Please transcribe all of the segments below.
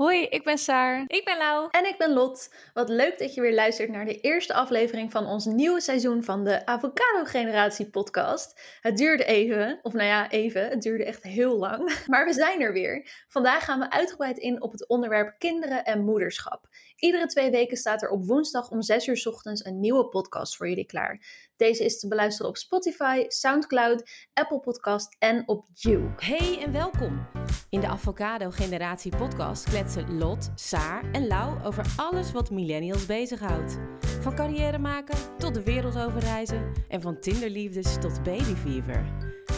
Hoi, ik ben Saar. Ik ben Lau. En ik ben Lot. Wat leuk dat je weer luistert naar de eerste aflevering van ons nieuwe seizoen van de Avocado Generatie podcast. Het duurde even, of nou ja, even, het duurde echt heel lang. Maar we zijn er weer. Vandaag gaan we uitgebreid in op het onderwerp kinderen en moederschap. Iedere twee weken staat er op woensdag om 6 uur 's ochtends een nieuwe podcast voor jullie klaar. Deze is te beluisteren op Spotify, Soundcloud, Apple Podcast en op You. Hey en welkom. In de Avocado Generatie podcast kletsen Lot, Saar en Lau over alles wat millennials bezighoudt. Van carrière maken tot de wereld overreizen en van tinderliefdes tot babyfever.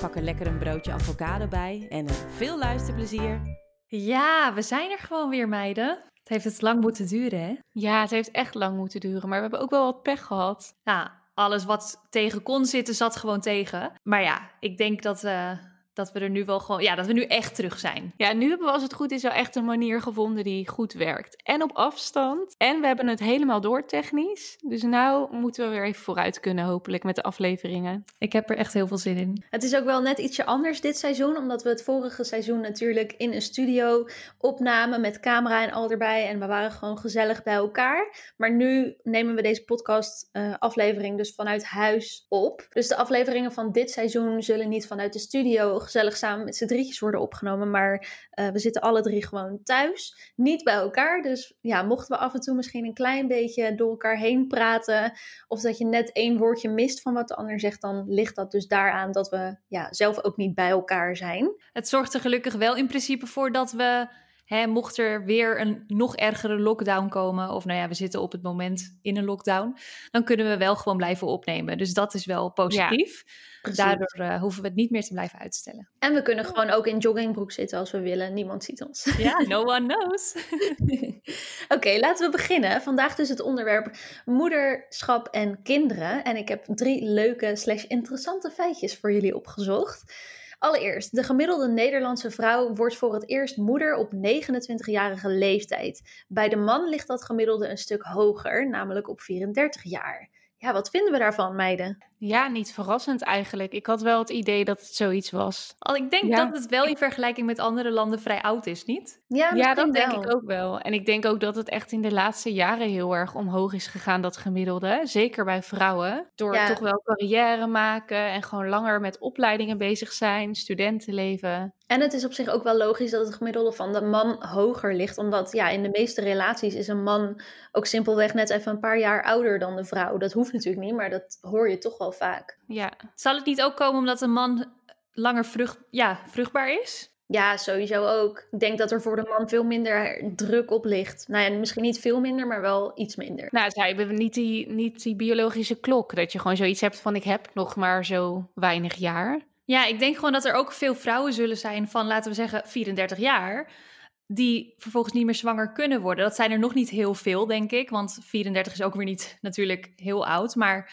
Pak er lekker een broodje avocado bij en een veel luisterplezier. Ja, we zijn er gewoon weer, meiden. Het heeft het lang moeten duren, hè? Ja, het heeft echt lang moeten duren, maar we hebben ook wel wat pech gehad. Nou, alles wat tegen kon zitten, zat gewoon tegen. Maar ja, ik denk dat, uh, dat we er nu wel gewoon, ja, dat we nu echt terug zijn. Ja, nu hebben we als het goed is wel echt een manier gevonden die goed werkt. En op afstand. En we hebben het helemaal door technisch. Dus nou moeten we weer even vooruit kunnen, hopelijk, met de afleveringen. Ik heb er echt heel veel zin in. Het is ook wel net ietsje anders dit seizoen, omdat we het vorige seizoen natuurlijk in een studio opnamen met camera en al erbij. En we waren gewoon gezellig bij elkaar. Maar nu nemen we deze podcast uh, aflevering dus vanuit huis op. Dus de afleveringen van dit seizoen zullen niet vanuit de studio gezellig samen met z'n drietjes worden opgenomen. Maar uh, we zitten alle drie gewoon thuis. Niet bij elkaar. Dus ja, mochten we af en toe misschien een klein beetje door elkaar heen praten. Of dat je net één woordje mist van wat de ander zegt. Dan ligt dat dus daaraan dat we ja, zelf ook niet bij elkaar zijn. Het zorgt er gelukkig wel in principe voor dat we Hè, mocht er weer een nog ergere lockdown komen, of nou ja, we zitten op het moment in een lockdown, dan kunnen we wel gewoon blijven opnemen. Dus dat is wel positief. Ja, Daardoor uh, hoeven we het niet meer te blijven uitstellen. En we kunnen gewoon ook in joggingbroek zitten als we willen. Niemand ziet ons. Ja, no one knows. Oké, okay, laten we beginnen. Vandaag dus het onderwerp moederschap en kinderen. En ik heb drie leuke slash interessante feitjes voor jullie opgezocht. Allereerst, de gemiddelde Nederlandse vrouw wordt voor het eerst moeder op 29-jarige leeftijd. Bij de man ligt dat gemiddelde een stuk hoger, namelijk op 34 jaar. Ja, wat vinden we daarvan, meiden? Ja, niet verrassend eigenlijk. Ik had wel het idee dat het zoiets was. Al ik denk ja. dat het wel in vergelijking met andere landen vrij oud is, niet? Ja, ja dat denk ik ook wel. En ik denk ook dat het echt in de laatste jaren heel erg omhoog is gegaan, dat gemiddelde. Zeker bij vrouwen. Door ja. toch wel carrière maken en gewoon langer met opleidingen bezig zijn, studentenleven. En het is op zich ook wel logisch dat het gemiddelde van de man hoger ligt. Omdat ja, in de meeste relaties is een man ook simpelweg net even een paar jaar ouder dan de vrouw. Dat hoeft natuurlijk niet, maar dat hoor je toch wel vaak. Ja. Zal het niet ook komen omdat een man langer vrucht, ja, vruchtbaar is? Ja, sowieso ook. Ik denk dat er voor de man veel minder druk op ligt. Nou ja, misschien niet veel minder, maar wel iets minder. Nou, zij hebben niet die, niet die biologische klok. Dat je gewoon zoiets hebt van ik heb nog maar zo weinig jaar. Ja, ik denk gewoon dat er ook veel vrouwen zullen zijn van, laten we zeggen, 34 jaar. Die vervolgens niet meer zwanger kunnen worden. Dat zijn er nog niet heel veel, denk ik. Want 34 is ook weer niet natuurlijk heel oud. Maar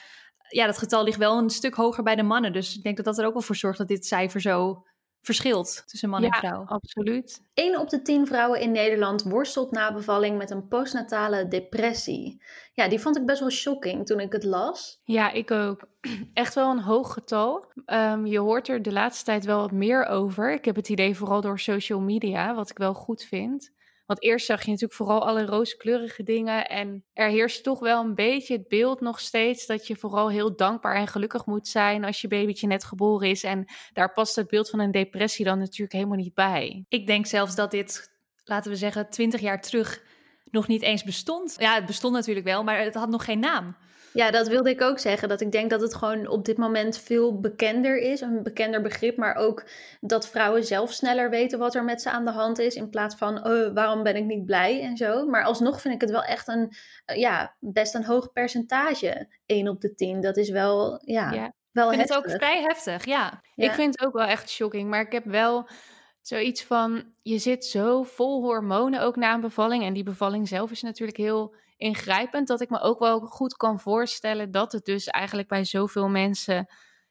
ja, dat getal ligt wel een stuk hoger bij de mannen. Dus ik denk dat dat er ook wel voor zorgt dat dit cijfer zo verschilt tussen man ja, en vrouw. absoluut. 1 op de 10 vrouwen in Nederland worstelt na bevalling met een postnatale depressie. Ja, die vond ik best wel shocking toen ik het las. Ja, ik ook. Echt wel een hoog getal. Um, je hoort er de laatste tijd wel wat meer over. Ik heb het idee vooral door social media, wat ik wel goed vind. Want eerst zag je natuurlijk vooral alle rooskleurige dingen. En er heerst toch wel een beetje het beeld nog steeds dat je vooral heel dankbaar en gelukkig moet zijn als je babytje net geboren is. En daar past het beeld van een depressie dan natuurlijk helemaal niet bij. Ik denk zelfs dat dit, laten we zeggen, twintig jaar terug nog niet eens bestond. Ja, het bestond natuurlijk wel, maar het had nog geen naam. Ja, dat wilde ik ook zeggen. Dat ik denk dat het gewoon op dit moment veel bekender is. Een bekender begrip, maar ook dat vrouwen zelf sneller weten wat er met ze aan de hand is. In plaats van, oh, waarom ben ik niet blij en zo. Maar alsnog vind ik het wel echt een, ja, best een hoog percentage. 1 op de 10. Dat is wel, ja, ja. wel ik vind heftig. het ook vrij heftig, ja. ja. Ik vind het ook wel echt shocking. Maar ik heb wel zoiets van, je zit zo vol hormonen ook na een bevalling. En die bevalling zelf is natuurlijk heel ingrijpend. Dat ik me ook wel goed kan voorstellen dat het dus eigenlijk bij zoveel mensen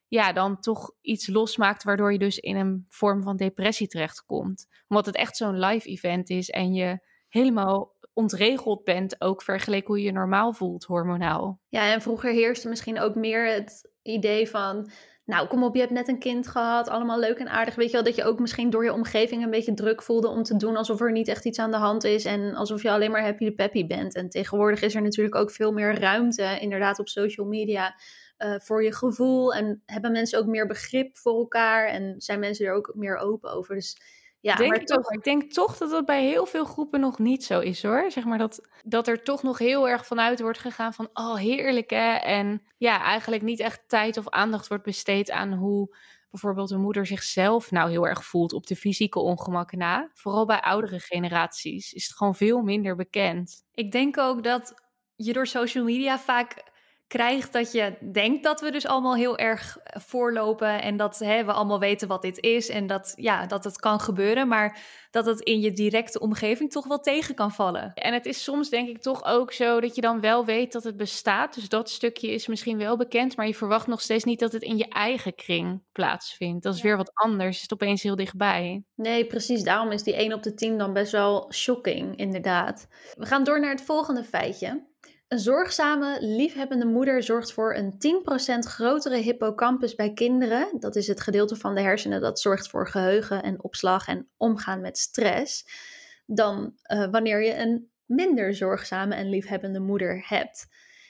ja, dan toch iets losmaakt, waardoor je dus in een vorm van depressie terechtkomt. Omdat het echt zo'n live event is en je helemaal ontregeld bent, ook vergeleken hoe je je normaal voelt hormonaal. Ja, en vroeger heerste misschien ook meer het idee van nou kom op, je hebt net een kind gehad, allemaal leuk en aardig. Weet je wel, dat je ook misschien door je omgeving een beetje druk voelde om te doen alsof er niet echt iets aan de hand is en alsof je alleen maar happy de peppy bent. En tegenwoordig is er natuurlijk ook veel meer ruimte, inderdaad op social media, uh, voor je gevoel. En hebben mensen ook meer begrip voor elkaar en zijn mensen er ook meer open over. Dus ja, denk maar ik, toch. toch, ik denk toch dat dat bij heel veel groepen nog niet zo is hoor. Zeg maar dat, dat er toch nog heel erg vanuit wordt gegaan van oh heerlijk hè. En ja, eigenlijk niet echt tijd of aandacht wordt besteed aan hoe bijvoorbeeld een moeder zichzelf nou heel erg voelt op de fysieke ongemakken na. Vooral bij oudere generaties is het gewoon veel minder bekend. Ik denk ook dat je door social media vaak krijgt dat je denkt dat we dus allemaal heel erg eh, voorlopen en dat hè, we allemaal weten wat dit is en dat, ja, dat het kan gebeuren, maar dat het in je directe omgeving toch wel tegen kan vallen. En het is soms denk ik toch ook zo dat je dan wel weet dat het bestaat. Dus dat stukje is misschien wel bekend, maar je verwacht nog steeds niet dat het in je eigen kring plaatsvindt. Dat is weer wat anders, is het opeens heel dichtbij. Nee, precies. Daarom is die 1 op de 10 dan best wel shocking, inderdaad. We gaan door naar het volgende feitje. Een zorgzame, liefhebbende moeder zorgt voor een 10% grotere hippocampus bij kinderen. Dat is het gedeelte van de hersenen dat zorgt voor geheugen en opslag en omgaan met stress. Dan uh, wanneer je een minder zorgzame en liefhebbende moeder hebt.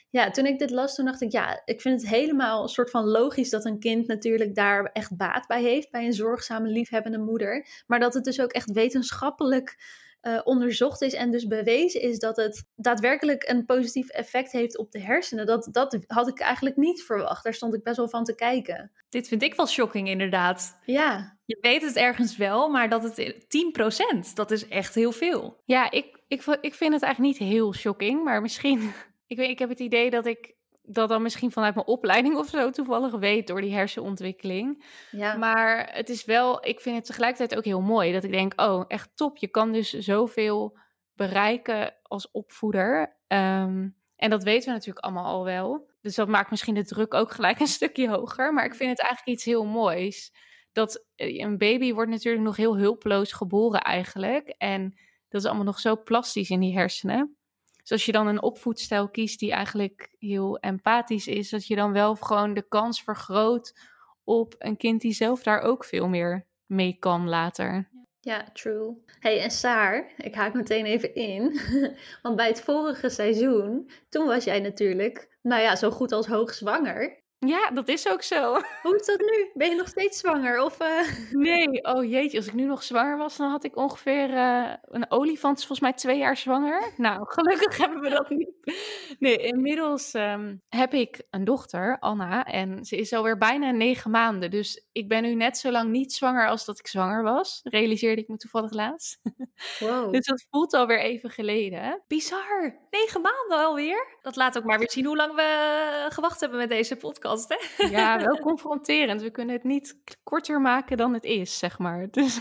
Ja, toen ik dit las, toen dacht ik, ja, ik vind het helemaal een soort van logisch dat een kind natuurlijk daar echt baat bij heeft, bij een zorgzame, liefhebbende moeder. Maar dat het dus ook echt wetenschappelijk uh, onderzocht is en dus bewezen is dat het daadwerkelijk een positief effect heeft op de hersenen. Dat, dat had ik eigenlijk niet verwacht. Daar stond ik best wel van te kijken. Dit vind ik wel shocking, inderdaad. Ja. Je weet het ergens wel, maar dat het 10%, dat is echt heel veel. Ja, ik, ik, ik vind het eigenlijk niet heel shocking, maar misschien. Ik, weet, ik heb het idee dat ik dat dan misschien vanuit mijn opleiding of zo toevallig weet door die hersenontwikkeling. Ja. Maar het is wel, ik vind het tegelijkertijd ook heel mooi dat ik denk, oh, echt top. Je kan dus zoveel bereiken als opvoeder. Um, en dat weten we natuurlijk allemaal al wel. Dus dat maakt misschien de druk ook gelijk een stukje hoger. Maar ik vind het eigenlijk iets heel moois. Dat een baby wordt natuurlijk nog heel hulpeloos geboren eigenlijk. En dat is allemaal nog zo plastisch in die hersenen. Dus als je dan een opvoedstijl kiest die eigenlijk heel empathisch is, dat je dan wel gewoon de kans vergroot op een kind die zelf daar ook veel meer mee kan later. Ja, true. Hey, en Saar, ik haak meteen even in. Want bij het vorige seizoen, toen was jij natuurlijk, nou ja, zo goed als hoogzwanger. Ja, dat is ook zo. Hoe is dat nu? Ben je nog steeds zwanger? Of, uh... Nee, oh jeetje, als ik nu nog zwanger was, dan had ik ongeveer uh, een olifant, is volgens mij twee jaar zwanger. Nou, gelukkig hebben we dat niet. Nee, inmiddels um, heb ik een dochter, Anna, en ze is alweer bijna negen maanden. Dus ik ben nu net zo lang niet zwanger als dat ik zwanger was. Realiseerde ik me toevallig laatst. Wow. dus dat voelt alweer even geleden. Bizar, negen maanden alweer. Dat laat ook maar weer zien hoe lang we gewacht hebben met deze podcast. Hè? Ja, wel confronterend. We kunnen het niet korter maken dan het is, zeg maar. Dus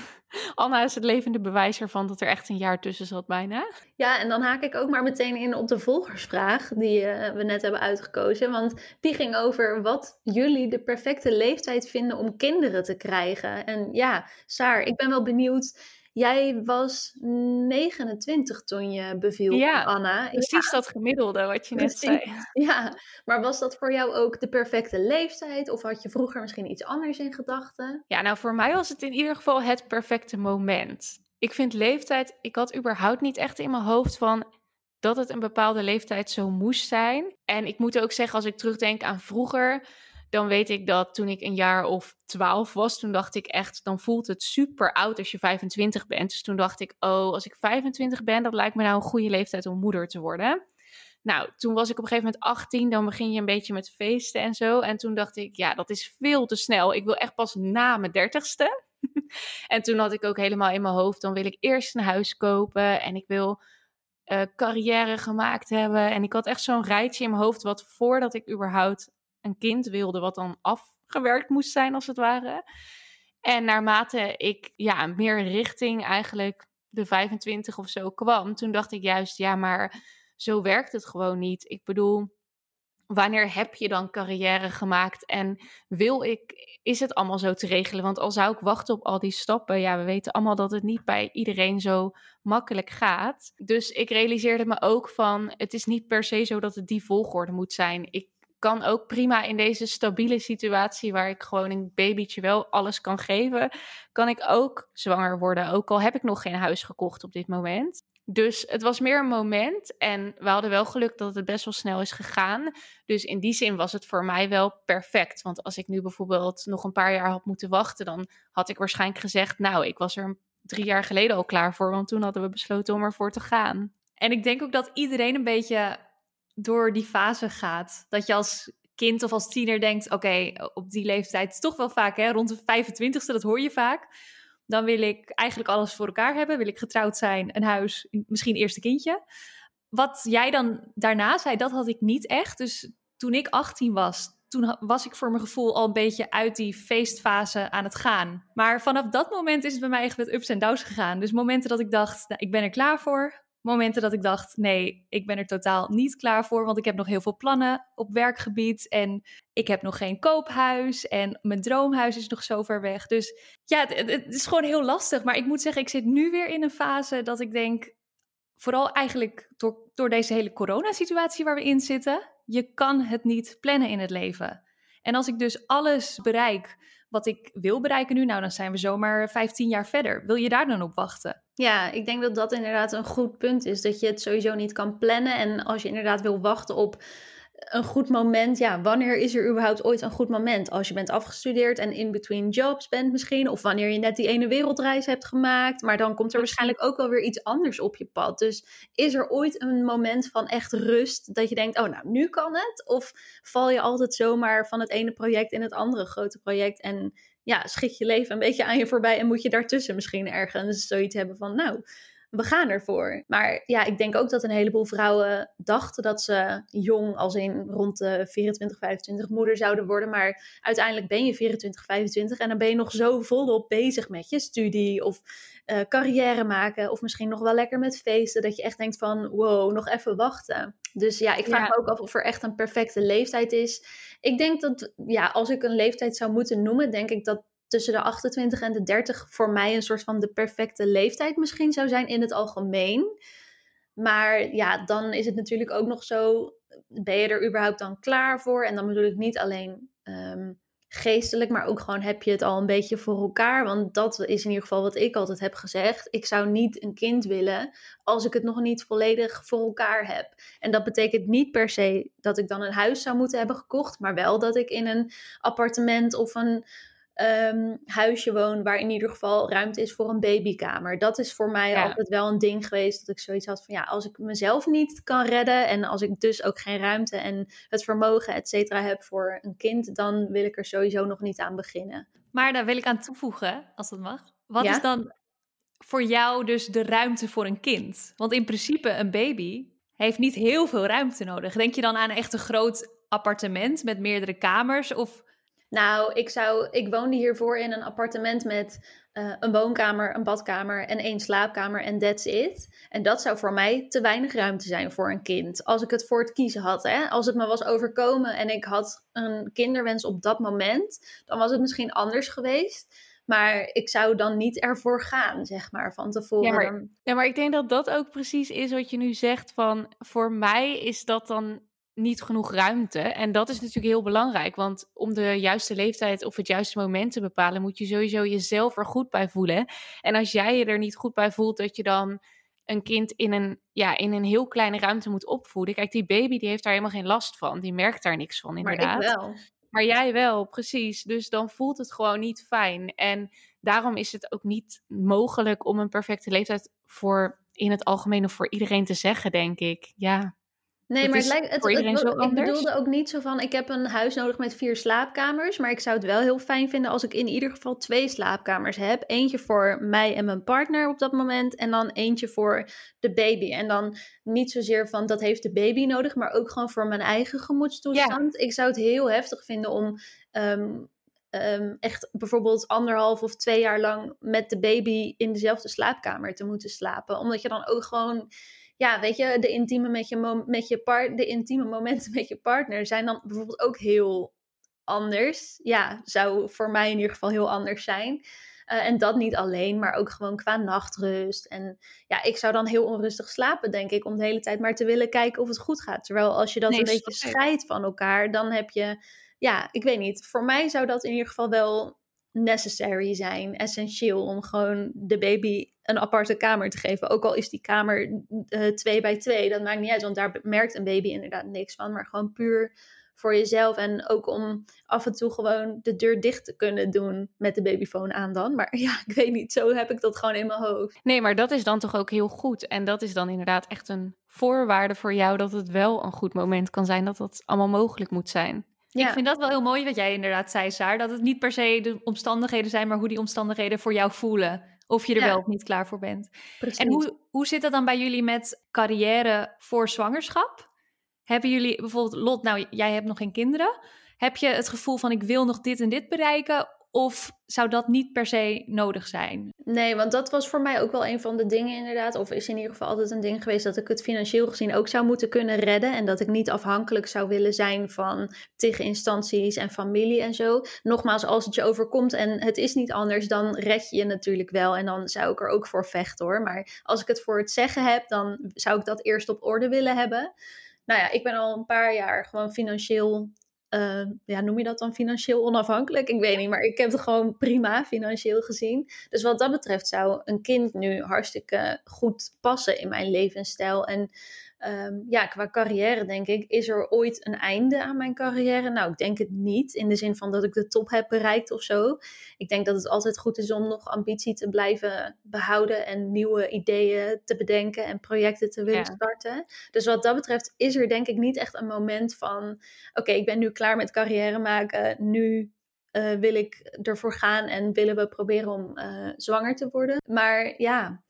Anna is het levende bewijs ervan dat er echt een jaar tussen zat bijna. Ja, en dan haak ik ook maar meteen in op de volgersvraag die uh, we net hebben uitgekozen. Want die ging over wat jullie de perfecte leeftijd vinden om kinderen te krijgen. En ja, Saar, ik ben wel benieuwd Jij was 29 toen je beviel, ja, Anna. Precies ja. dat gemiddelde wat je net zei. Ja, maar was dat voor jou ook de perfecte leeftijd? Of had je vroeger misschien iets anders in gedachten? Ja, nou voor mij was het in ieder geval het perfecte moment. Ik vind leeftijd, ik had überhaupt niet echt in mijn hoofd van dat het een bepaalde leeftijd zo moest zijn. En ik moet ook zeggen, als ik terugdenk aan vroeger, dan weet ik dat toen ik een jaar of twaalf was, toen dacht ik echt, dan voelt het super oud als je 25 bent. Dus toen dacht ik, oh, als ik 25 ben, dat lijkt me nou een goede leeftijd om moeder te worden. Nou, toen was ik op een gegeven moment 18, dan begin je een beetje met feesten en zo. En toen dacht ik, ja, dat is veel te snel. Ik wil echt pas na mijn dertigste. en toen had ik ook helemaal in mijn hoofd, dan wil ik eerst een huis kopen en ik wil uh, carrière gemaakt hebben. En ik had echt zo'n rijtje in mijn hoofd, wat voordat ik überhaupt een kind wilde, wat dan afgewerkt moest zijn, als het ware. En naarmate ik ja, meer richting eigenlijk de 25 of zo kwam, toen dacht ik juist, ja, maar zo werkt het gewoon niet. Ik bedoel, wanneer heb je dan carrière gemaakt en wil ik, is het allemaal zo te regelen? Want al zou ik wachten op al die stappen, ja, we weten allemaal dat het niet bij iedereen zo makkelijk gaat. Dus ik realiseerde me ook van, het is niet per se zo dat het die volgorde moet zijn. Ik kan ook prima in deze stabiele situatie waar ik gewoon een babytje wel alles kan geven, kan ik ook zwanger worden. Ook al heb ik nog geen huis gekocht op dit moment. Dus het was meer een moment en we hadden wel geluk dat het best wel snel is gegaan. Dus in die zin was het voor mij wel perfect. Want als ik nu bijvoorbeeld nog een paar jaar had moeten wachten, dan had ik waarschijnlijk gezegd, nou, ik was er drie jaar geleden al klaar voor, want toen hadden we besloten om ervoor te gaan. En ik denk ook dat iedereen een beetje door die fase gaat. Dat je als kind of als tiener denkt, oké, op die leeftijd, toch wel vaak, hè, rond de 25ste, dat hoor je vaak dan wil ik eigenlijk alles voor elkaar hebben. Wil ik getrouwd zijn, een huis, misschien eerste kindje. Wat jij dan daarna zei, dat had ik niet echt. Dus toen ik 18 was, toen was ik voor mijn gevoel al een beetje uit die feestfase aan het gaan. Maar vanaf dat moment is het bij mij echt met ups en downs gegaan. Dus momenten dat ik dacht, nou, ik ben er klaar voor momenten dat ik dacht: nee, ik ben er totaal niet klaar voor, want ik heb nog heel veel plannen op werkgebied en ik heb nog geen koophuis en mijn droomhuis is nog zo ver weg. Dus ja, het, is gewoon heel lastig. Maar ik moet zeggen, ik zit nu weer in een fase dat ik denk, vooral eigenlijk door, door deze hele coronasituatie waar we in zitten, je kan het niet plannen in het leven. En als ik dus alles bereik wat ik wil bereiken nu, nou dan zijn we zomaar 15 jaar verder. Wil je daar dan op wachten? Ja, ik denk dat dat inderdaad een goed punt is. Dat je het sowieso niet kan plannen. En als je inderdaad wil wachten op een goed moment. Ja, wanneer is er überhaupt ooit een goed moment? Als je bent afgestudeerd en in between jobs bent misschien. Of wanneer je net die ene wereldreis hebt gemaakt. Maar dan komt er waarschijnlijk ook wel weer iets anders op je pad. Dus is er ooit een moment van echt rust dat je denkt, oh nou, nu kan het? Of val je altijd zomaar van het ene project in het andere grote project en ja, schiet je leven een beetje aan je voorbij en moet je daartussen misschien ergens zoiets hebben van, nou, we gaan ervoor. Maar ja, ik denk ook dat een heleboel vrouwen dachten dat ze jong, als in rond de 24, 25 moeder zouden worden. Maar uiteindelijk ben je 24, 25 en dan ben je nog zo volop bezig met je studie of uh, carrière maken. Of misschien nog wel lekker met feesten. Dat je echt denkt van, wow, nog even wachten. Dus ja, ik vraag me ook af of er echt een perfecte leeftijd is. Ik denk dat, ja, als ik een leeftijd zou moeten noemen, denk ik dat tussen de 28 en de 30 voor mij een soort van de perfecte leeftijd misschien zou zijn in het algemeen. Maar ja, dan is het natuurlijk ook nog zo, ben je er überhaupt dan klaar voor? En dan bedoel ik niet alleen ehm, geestelijk, maar ook gewoon heb je het al een beetje voor elkaar. Want dat is in ieder geval wat ik altijd heb gezegd. Ik zou niet een kind willen als ik het nog niet volledig voor elkaar heb. En dat betekent niet per se dat ik dan een huis zou moeten hebben gekocht, maar wel dat ik in een appartement of een um, huisje woon waar in ieder geval ruimte is voor een babykamer. Dat is voor mij altijd wel een ding geweest dat ik zoiets had van ja, als ik mezelf niet kan redden en als ik dus ook geen ruimte en het vermogen et cetera heb voor een kind, dan wil ik er sowieso nog niet aan beginnen. Maar daar wil ik aan toevoegen, als dat mag. Wat is dan voor jou dus de ruimte voor een kind? Want in principe een baby heeft niet heel veel ruimte nodig. Denk je dan aan echt een groot appartement met meerdere kamers of nou, ik, zou, ik woonde hiervoor in een appartement met uh, een woonkamer, een badkamer en één slaapkamer en that's it. En dat zou voor mij te weinig ruimte zijn voor een kind. Als ik het voor het kiezen had. Hè? Als het me was overkomen en ik had een kinderwens op dat moment, dan was het misschien anders geweest. Maar ik zou dan niet ervoor gaan, zeg maar, van tevoren. Ja maar, ja, maar ik denk dat dat ook precies is wat je nu zegt. Van voor mij is dat dan niet genoeg ruimte. En dat is natuurlijk heel belangrijk. Want om de juiste leeftijd of het juiste moment te bepalen, moet je sowieso jezelf er goed bij voelen. En als jij je er niet goed bij voelt, dat je dan een kind in een, ja, in een heel kleine ruimte moet opvoeden. Kijk, die baby die heeft daar helemaal geen last van. Die merkt daar niks van, inderdaad. Maar ik wel. Maar jij wel, precies. Dus dan voelt het gewoon niet fijn. En daarom is het ook niet mogelijk om een perfecte leeftijd voor in het algemeen of voor iedereen te zeggen, denk ik. Ja. Nee, maar het lijkt. Het, het, ik bedoelde ook niet zo van: ik heb een huis nodig met vier slaapkamers. Maar ik zou het wel heel fijn vinden als ik in ieder geval twee slaapkamers heb. Eentje voor mij en mijn partner op dat moment. En dan eentje voor de baby. En dan niet zozeer van dat heeft de baby nodig, maar ook gewoon voor mijn eigen gemoedstoestand. Ik zou het heel heftig vinden om. Ehm, ehm, echt bijvoorbeeld anderhalf of twee jaar lang met de baby in dezelfde slaapkamer te moeten slapen. Omdat je dan ook gewoon ja, weet je, de intieme, met je met je part de intieme momenten met je partner zijn dan bijvoorbeeld ook heel anders. Ja, zou voor mij in ieder geval heel anders zijn. Eh, en dat niet alleen, maar ook gewoon qua nachtrust. En ja, ik zou dan heel onrustig slapen, denk ik, om de hele tijd maar te willen kijken of het goed gaat. Terwijl als je dat een beetje scheidt van elkaar, dan heb je, ja, ik weet niet. Voor mij zou dat in ieder geval wel necessary zijn, essentieel om gewoon de baby een aparte kamer te geven. Ook al is die kamer uh, twee bij twee, dat maakt niet uit, want daar merkt een baby inderdaad niks van, maar gewoon puur voor jezelf en ook om af en toe gewoon de deur dicht te kunnen doen met de babyfoon aan dan. Maar ja, ik weet niet, zo heb ik dat gewoon in mijn hoofd. Nee, maar dat is dan toch ook heel goed. En dat is dan inderdaad echt een voorwaarde voor jou dat het wel een goed moment kan zijn, dat dat allemaal mogelijk moet zijn. Ik vind dat wel heel mooi wat jij inderdaad zei, Saar. Dat het niet per se de omstandigheden zijn, maar hoe die omstandigheden voor jou voelen. Of je er wel of niet klaar voor bent. Precies. En hoe, hoe zit dat dan bij jullie met carrière voor zwangerschap? Hebben jullie bijvoorbeeld, Lot, nou jij hebt nog geen kinderen. Heb je het gevoel van ik wil nog dit en dit bereiken? Of zou dat niet per se nodig zijn? Nee, want dat was voor mij ook wel een van de dingen inderdaad. Of is in ieder geval altijd een ding geweest dat ik het financieel gezien ook zou moeten kunnen redden. En dat ik niet afhankelijk zou willen zijn van tegen instanties en familie en zo. Nogmaals, als het je overkomt en het is niet anders, dan red je je natuurlijk wel. En dan zou ik er ook voor vechten hoor. Maar als ik het voor het zeggen heb, dan zou ik dat eerst op orde willen hebben. Nou ja, ik ben al een paar jaar gewoon financieel uh, ja, noem je dat dan financieel onafhankelijk? Ik weet niet, maar ik heb het gewoon prima financieel gezien. Dus wat dat betreft zou een kind nu hartstikke goed passen in mijn levensstijl. En Um, ja, qua carrière denk ik, is er ooit een einde aan mijn carrière? Nou, ik denk het niet, in de zin van dat ik de top heb bereikt of zo. Ik denk dat het altijd goed is om nog ambitie te blijven behouden en nieuwe ideeën te bedenken en projecten te willen starten. Dus wat dat betreft is er denk ik niet echt een moment van, oké, ik ben nu klaar met carrière maken, nu uh, wil ik ervoor gaan en willen we proberen om uh, zwanger te worden. Maar ja,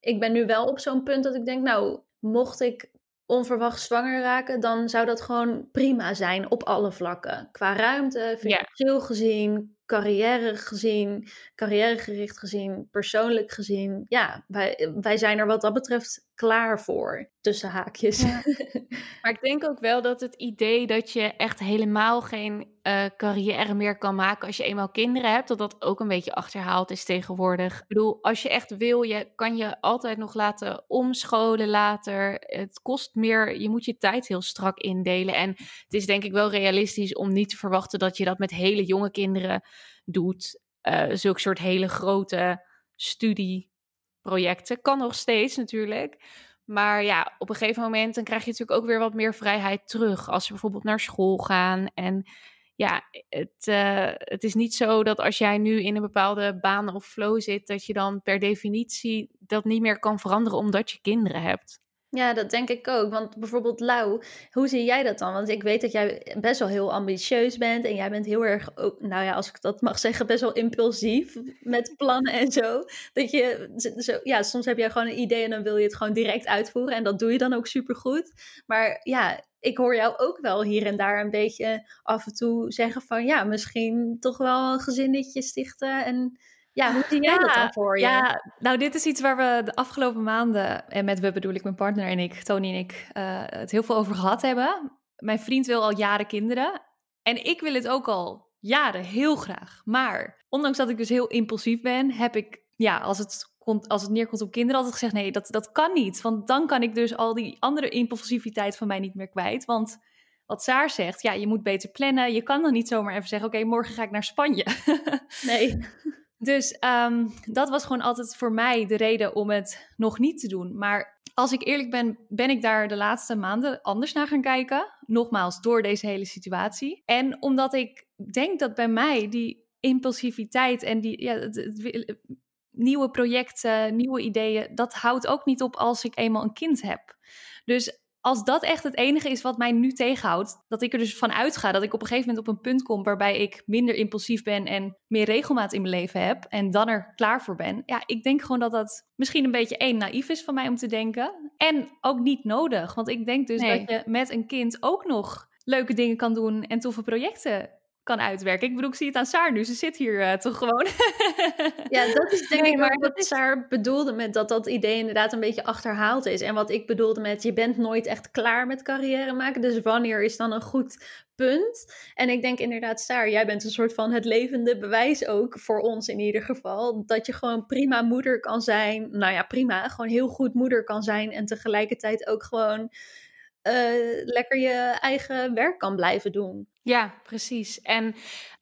ik ben nu wel op zo'n punt dat ik denk, nou, mocht ik onverwacht zwanger raken, dan zou dat gewoon prima zijn op alle vlakken. Qua ruimte, financieel gezien, carrière gezien, carrièregericht gezien, persoonlijk gezien. Ja, wij, wij zijn er wat dat betreft klaar voor, tussen haakjes. maar ik denk ook wel dat het idee dat je echt helemaal geen uh, carrière meer kan maken als je eenmaal kinderen hebt, dat dat ook een beetje achterhaald is tegenwoordig. Ik bedoel, als je echt wil, je kan je altijd nog laten omscholen later. Het kost meer, je moet je tijd heel strak indelen. En het is denk ik wel realistisch om niet te verwachten dat je dat met hele jonge kinderen doet. Uh, zulke soort hele grote studieprojecten. Kan nog steeds natuurlijk. Maar ja, op een gegeven moment dan krijg je natuurlijk ook weer wat meer vrijheid terug. Als ze bijvoorbeeld naar school gaan. En ja, het, uh, het is niet zo dat als jij nu in een bepaalde baan of flow zit, dat je dan per definitie dat niet meer kan veranderen omdat je kinderen hebt. Ja, dat denk ik ook. Want bijvoorbeeld Lau, hoe zie jij dat dan? Want ik weet dat jij best wel heel ambitieus bent en jij bent heel erg, nou ja, als ik dat mag zeggen, best wel impulsief met plannen en zo. Dat je, zo, ja, soms heb jij gewoon een idee en dan wil je het gewoon direct uitvoeren en dat doe je dan ook supergoed. Maar ja, ik hoor jou ook wel hier en daar een beetje af en toe zeggen van, ja, misschien toch wel een gezinnetje stichten en ja, hoe zie jij dat dan voor je? Ja, nou dit is iets waar we de afgelopen maanden, en met we bedoel ik mijn partner en ik, Tony en ik, uh, het heel veel over gehad hebben. Mijn vriend wil al jaren kinderen en ik wil het ook al jaren heel graag. Maar ondanks dat ik dus heel impulsief ben, heb ik, ja, als het als het neerkomt op kinderen, altijd gezegd: nee, dat, dat kan niet. Want dan kan ik dus al die andere impulsiviteit van mij niet meer kwijt. Want wat Saar zegt, ja, je moet beter plannen. Je kan dan niet zomaar even zeggen: oké, morgen ga ik naar Spanje. nee. Dus um, dat was gewoon altijd voor mij de reden om het nog niet te doen. Maar als ik eerlijk ben, ben ik daar de laatste maanden anders naar gaan kijken. Nogmaals, door deze hele situatie. En omdat ik denk dat bij mij die impulsiviteit en die ja, het, nieuwe projecten, nieuwe ideeën, dat houdt ook niet op als ik eenmaal een kind heb. Dus als dat echt het enige is wat mij nu tegenhoudt, dat ik er dus van uitga dat ik op een gegeven moment op een punt kom waarbij ik minder impulsief ben en meer regelmaat in mijn leven heb en dan er klaar voor ben. Ja, ik denk gewoon dat dat misschien een beetje één naïef is van mij om te denken en ook niet nodig, want ik denk dus dat je met een kind ook nog leuke dingen kan doen en toffe projecten kan uitwerken. Ik bedoel, ik zie het aan Saar nu. Ze zit hier uh, toch gewoon. ja, dat is denk ik maar wat is... Saar bedoelde met dat dat idee inderdaad een beetje achterhaald is. En wat ik bedoelde met je bent nooit echt klaar met carrière maken. Dus wanneer is dan een goed punt? En ik denk inderdaad, Saar, jij bent een soort van het levende bewijs ook voor ons in ieder geval. Dat je gewoon prima moeder kan zijn. Nou ja, prima. Gewoon heel goed moeder kan zijn. En tegelijkertijd ook gewoon uh, lekker je eigen werk kan blijven doen. Ja, precies. En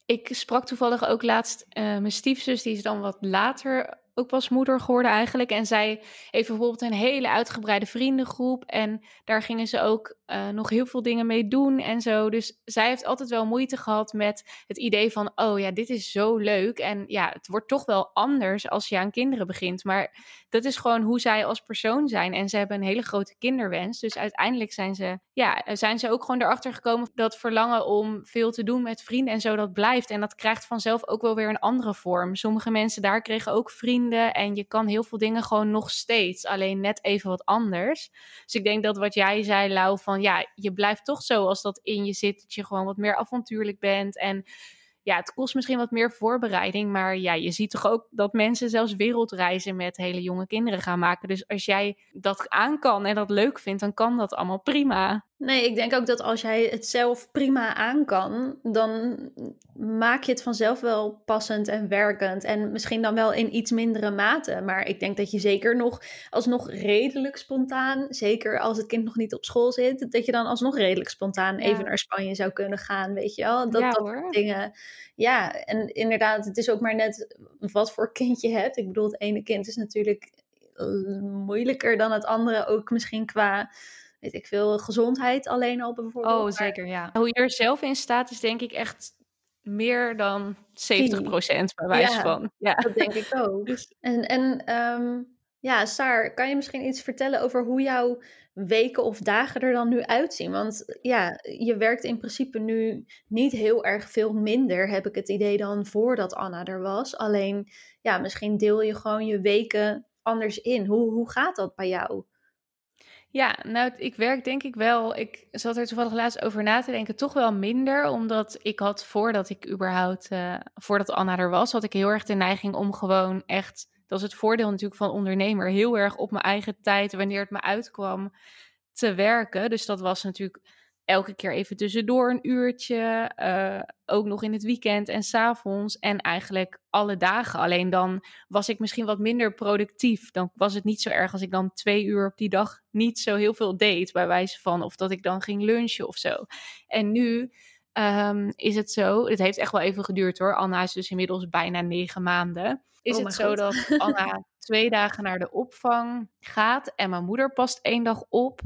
ik sprak toevallig ook laatst uh, mijn stiefzus, die is dan wat later ook pas moeder geworden eigenlijk. En zij heeft bijvoorbeeld een hele uitgebreide vriendengroep. En daar gingen ze ook uh, nog heel veel dingen mee doen en zo. Dus zij heeft altijd wel moeite gehad met het idee van: oh ja, dit is zo leuk. En ja, het wordt toch wel anders als je aan kinderen begint. Maar dat is gewoon hoe zij als persoon zijn. En ze hebben een hele grote kinderwens. Dus uiteindelijk zijn ze, ja, zijn ze ook gewoon erachter gekomen dat verlangen om veel te doen met vrienden en zo, dat blijft. En dat krijgt vanzelf ook wel weer een andere vorm. Sommige mensen daar kregen ook vrienden. En je kan heel veel dingen gewoon nog steeds. Alleen net even wat anders. Dus ik denk dat wat jij zei, Lau, van ja, je blijft toch zo als dat in je zit. Dat je gewoon wat meer avontuurlijk bent. En ja, het kost misschien wat meer voorbereiding. Maar ja, je ziet toch ook dat mensen zelfs wereldreizen met hele jonge kinderen gaan maken. Dus als jij dat aan kan en dat leuk vindt, dan kan dat allemaal prima. Nee, ik denk ook dat als jij het zelf prima aan kan, dan maak je het vanzelf wel passend en werkend. En misschien dan wel in iets mindere mate. Maar ik denk dat je zeker nog alsnog redelijk spontaan, zeker als het kind nog niet op school zit, dat je dan alsnog redelijk spontaan even naar Spanje zou kunnen gaan, weet je wel. Dat, ja, dat dingen. Ja, en inderdaad, het is ook maar net wat voor kind je hebt. Ik bedoel, het ene kind is natuurlijk eh, moeilijker dan het andere, ook misschien qua weet ik veel, gezondheid alleen al bijvoorbeeld. Oh, zeker, ja. Hoe je er zelf in staat is denk ik echt meer dan 70 procent bij wijze van. Ja, dat denk ik ook. Dus en, en um, ja, Saar, kan je misschien iets vertellen over hoe jouw weken of dagen er dan nu uitzien? Want ja, je werkt in principe nu niet heel erg veel minder, heb ik het idee, dan voordat Anna er was. Alleen, ja, misschien deel je gewoon je weken anders in. Hoe, hoe gaat dat bij jou? Ja, nou, ik werk denk ik wel. Ik zat er toevallig laatst over na te denken, toch wel minder. Omdat ik had voordat ik überhaupt, uh, voordat Anna er was, had ik heel erg de neiging om gewoon echt, dat is het voordeel natuurlijk van ondernemer, heel erg op mijn eigen tijd, wanneer het me uitkwam, te werken. Dus dat was natuurlijk elke keer even tussendoor een uurtje. Uh, ook nog in het weekend en s'avonds. En eigenlijk alle dagen. Alleen dan was ik misschien wat minder productief. Dan was het niet zo erg als ik dan twee uur op die dag niet zo heel veel deed. Bij wijze van of dat ik dan ging lunchen of zo. En nu um, is het zo. Het heeft echt wel even geduurd hoor. Anna is dus inmiddels bijna negen maanden. Is oh het zo dat Anna twee dagen naar de opvang gaat en mijn moeder past één dag op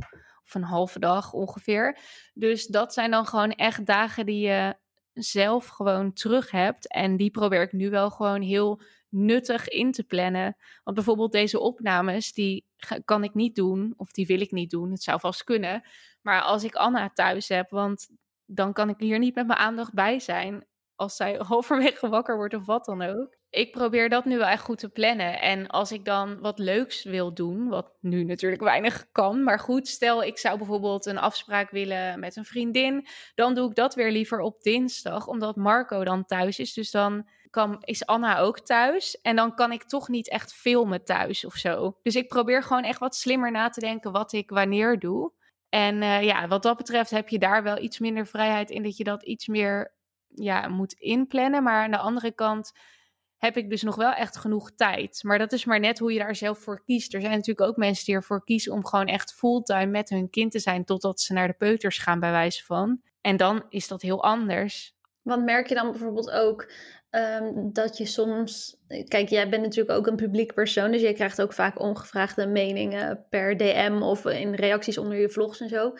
of een halve dag ongeveer. Dus dat zijn dan gewoon echt dagen die je zelf gewoon terug hebt. En die probeer ik nu wel gewoon heel nuttig in te plannen. Want bijvoorbeeld deze opnames, die kan ik niet doen. Of die wil ik niet doen. Het zou vast kunnen. Maar als ik Anna thuis heb, want dan kan ik hier niet met mijn aandacht bij zijn. Als zij halverwege wakker wordt of wat dan ook ik probeer dat nu wel echt goed te plannen. En als ik dan wat leuks wil doen, wat nu natuurlijk weinig kan, maar goed, stel ik zou bijvoorbeeld een afspraak willen met een vriendin, dan doe ik dat weer liever op dinsdag, omdat Marco dan thuis is. Dus dan kan, is Anna ook thuis en dan kan ik toch niet echt filmen thuis of zo. Dus ik probeer gewoon echt wat slimmer na te denken wat ik wanneer doe. En uh, ja, wat dat betreft heb je daar wel iets minder vrijheid in dat je dat iets meer ja, moet inplannen. Maar aan de andere kant heb ik dus nog wel echt genoeg tijd. Maar dat is maar net hoe je daar zelf voor kiest. Er zijn natuurlijk ook mensen die ervoor kiezen om gewoon echt fulltime met hun kind te zijn totdat ze naar de peuters gaan, bij wijze van. En dan is dat heel anders. Want merk je dan bijvoorbeeld ook ehm, dat je soms. Kijk, jij bent natuurlijk ook een publiek persoon, dus jij krijgt ook vaak ongevraagde meningen per DM of in reacties onder je vlogs en zo.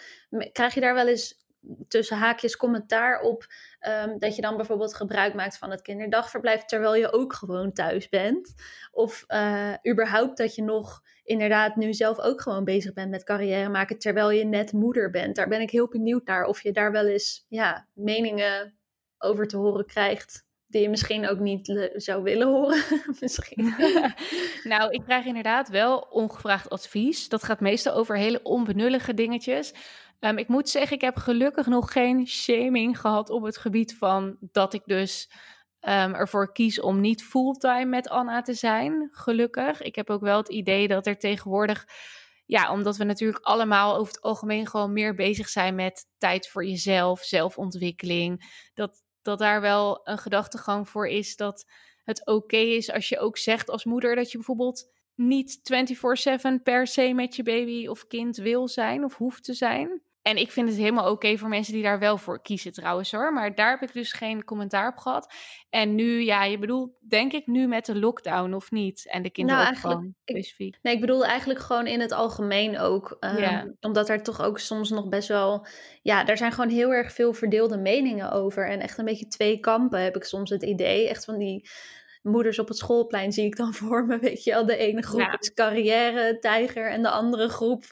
Krijg je daar wel eens tussen haakjes commentaar op ehm, dat je dan bijvoorbeeld gebruik maakt van het kinderdagverblijf terwijl je ook gewoon thuis bent. Of uh, überhaupt dat je nog inderdaad nu zelf ook gewoon bezig bent met carrière maken terwijl je net moeder bent. Daar ben ik heel benieuwd naar of je daar wel eens ja, meningen over te horen krijgt die je misschien ook niet zou willen horen. misschien. nou, ik krijg inderdaad wel ongevraagd advies. Dat gaat meestal over hele onbenullige dingetjes. Um, ik moet zeggen, ik heb gelukkig nog geen shaming gehad op het gebied van dat ik dus um, ervoor kies om niet fulltime met Anna te zijn. Gelukkig. Ik heb ook wel het idee dat er tegenwoordig ja, omdat we natuurlijk allemaal over het algemeen gewoon meer bezig zijn met tijd voor jezelf, zelfontwikkeling. Dat, dat daar wel een gedachtegang voor is dat het oké is als je ook zegt als moeder dat je bijvoorbeeld niet 24/7 per se met je baby of kind wil zijn of hoeft te zijn. En ik vind het helemaal oké voor mensen die daar wel voor kiezen trouwens hoor. Maar daar heb ik dus geen commentaar op gehad. En nu, ja, je bedoelt denk ik nu met de lockdown of niet? En de kinderopvang nou, specifiek. nee, ik bedoel eigenlijk gewoon in het algemeen ook. Um, Omdat er toch ook soms nog best wel... Ja, er zijn gewoon heel erg veel verdeelde meningen over. En echt een beetje twee kampen heb ik soms het idee. Echt van die moeders op het schoolplein zie ik dan voor me. Weet je wel, de ene groep is carrière, tijger. En de andere groep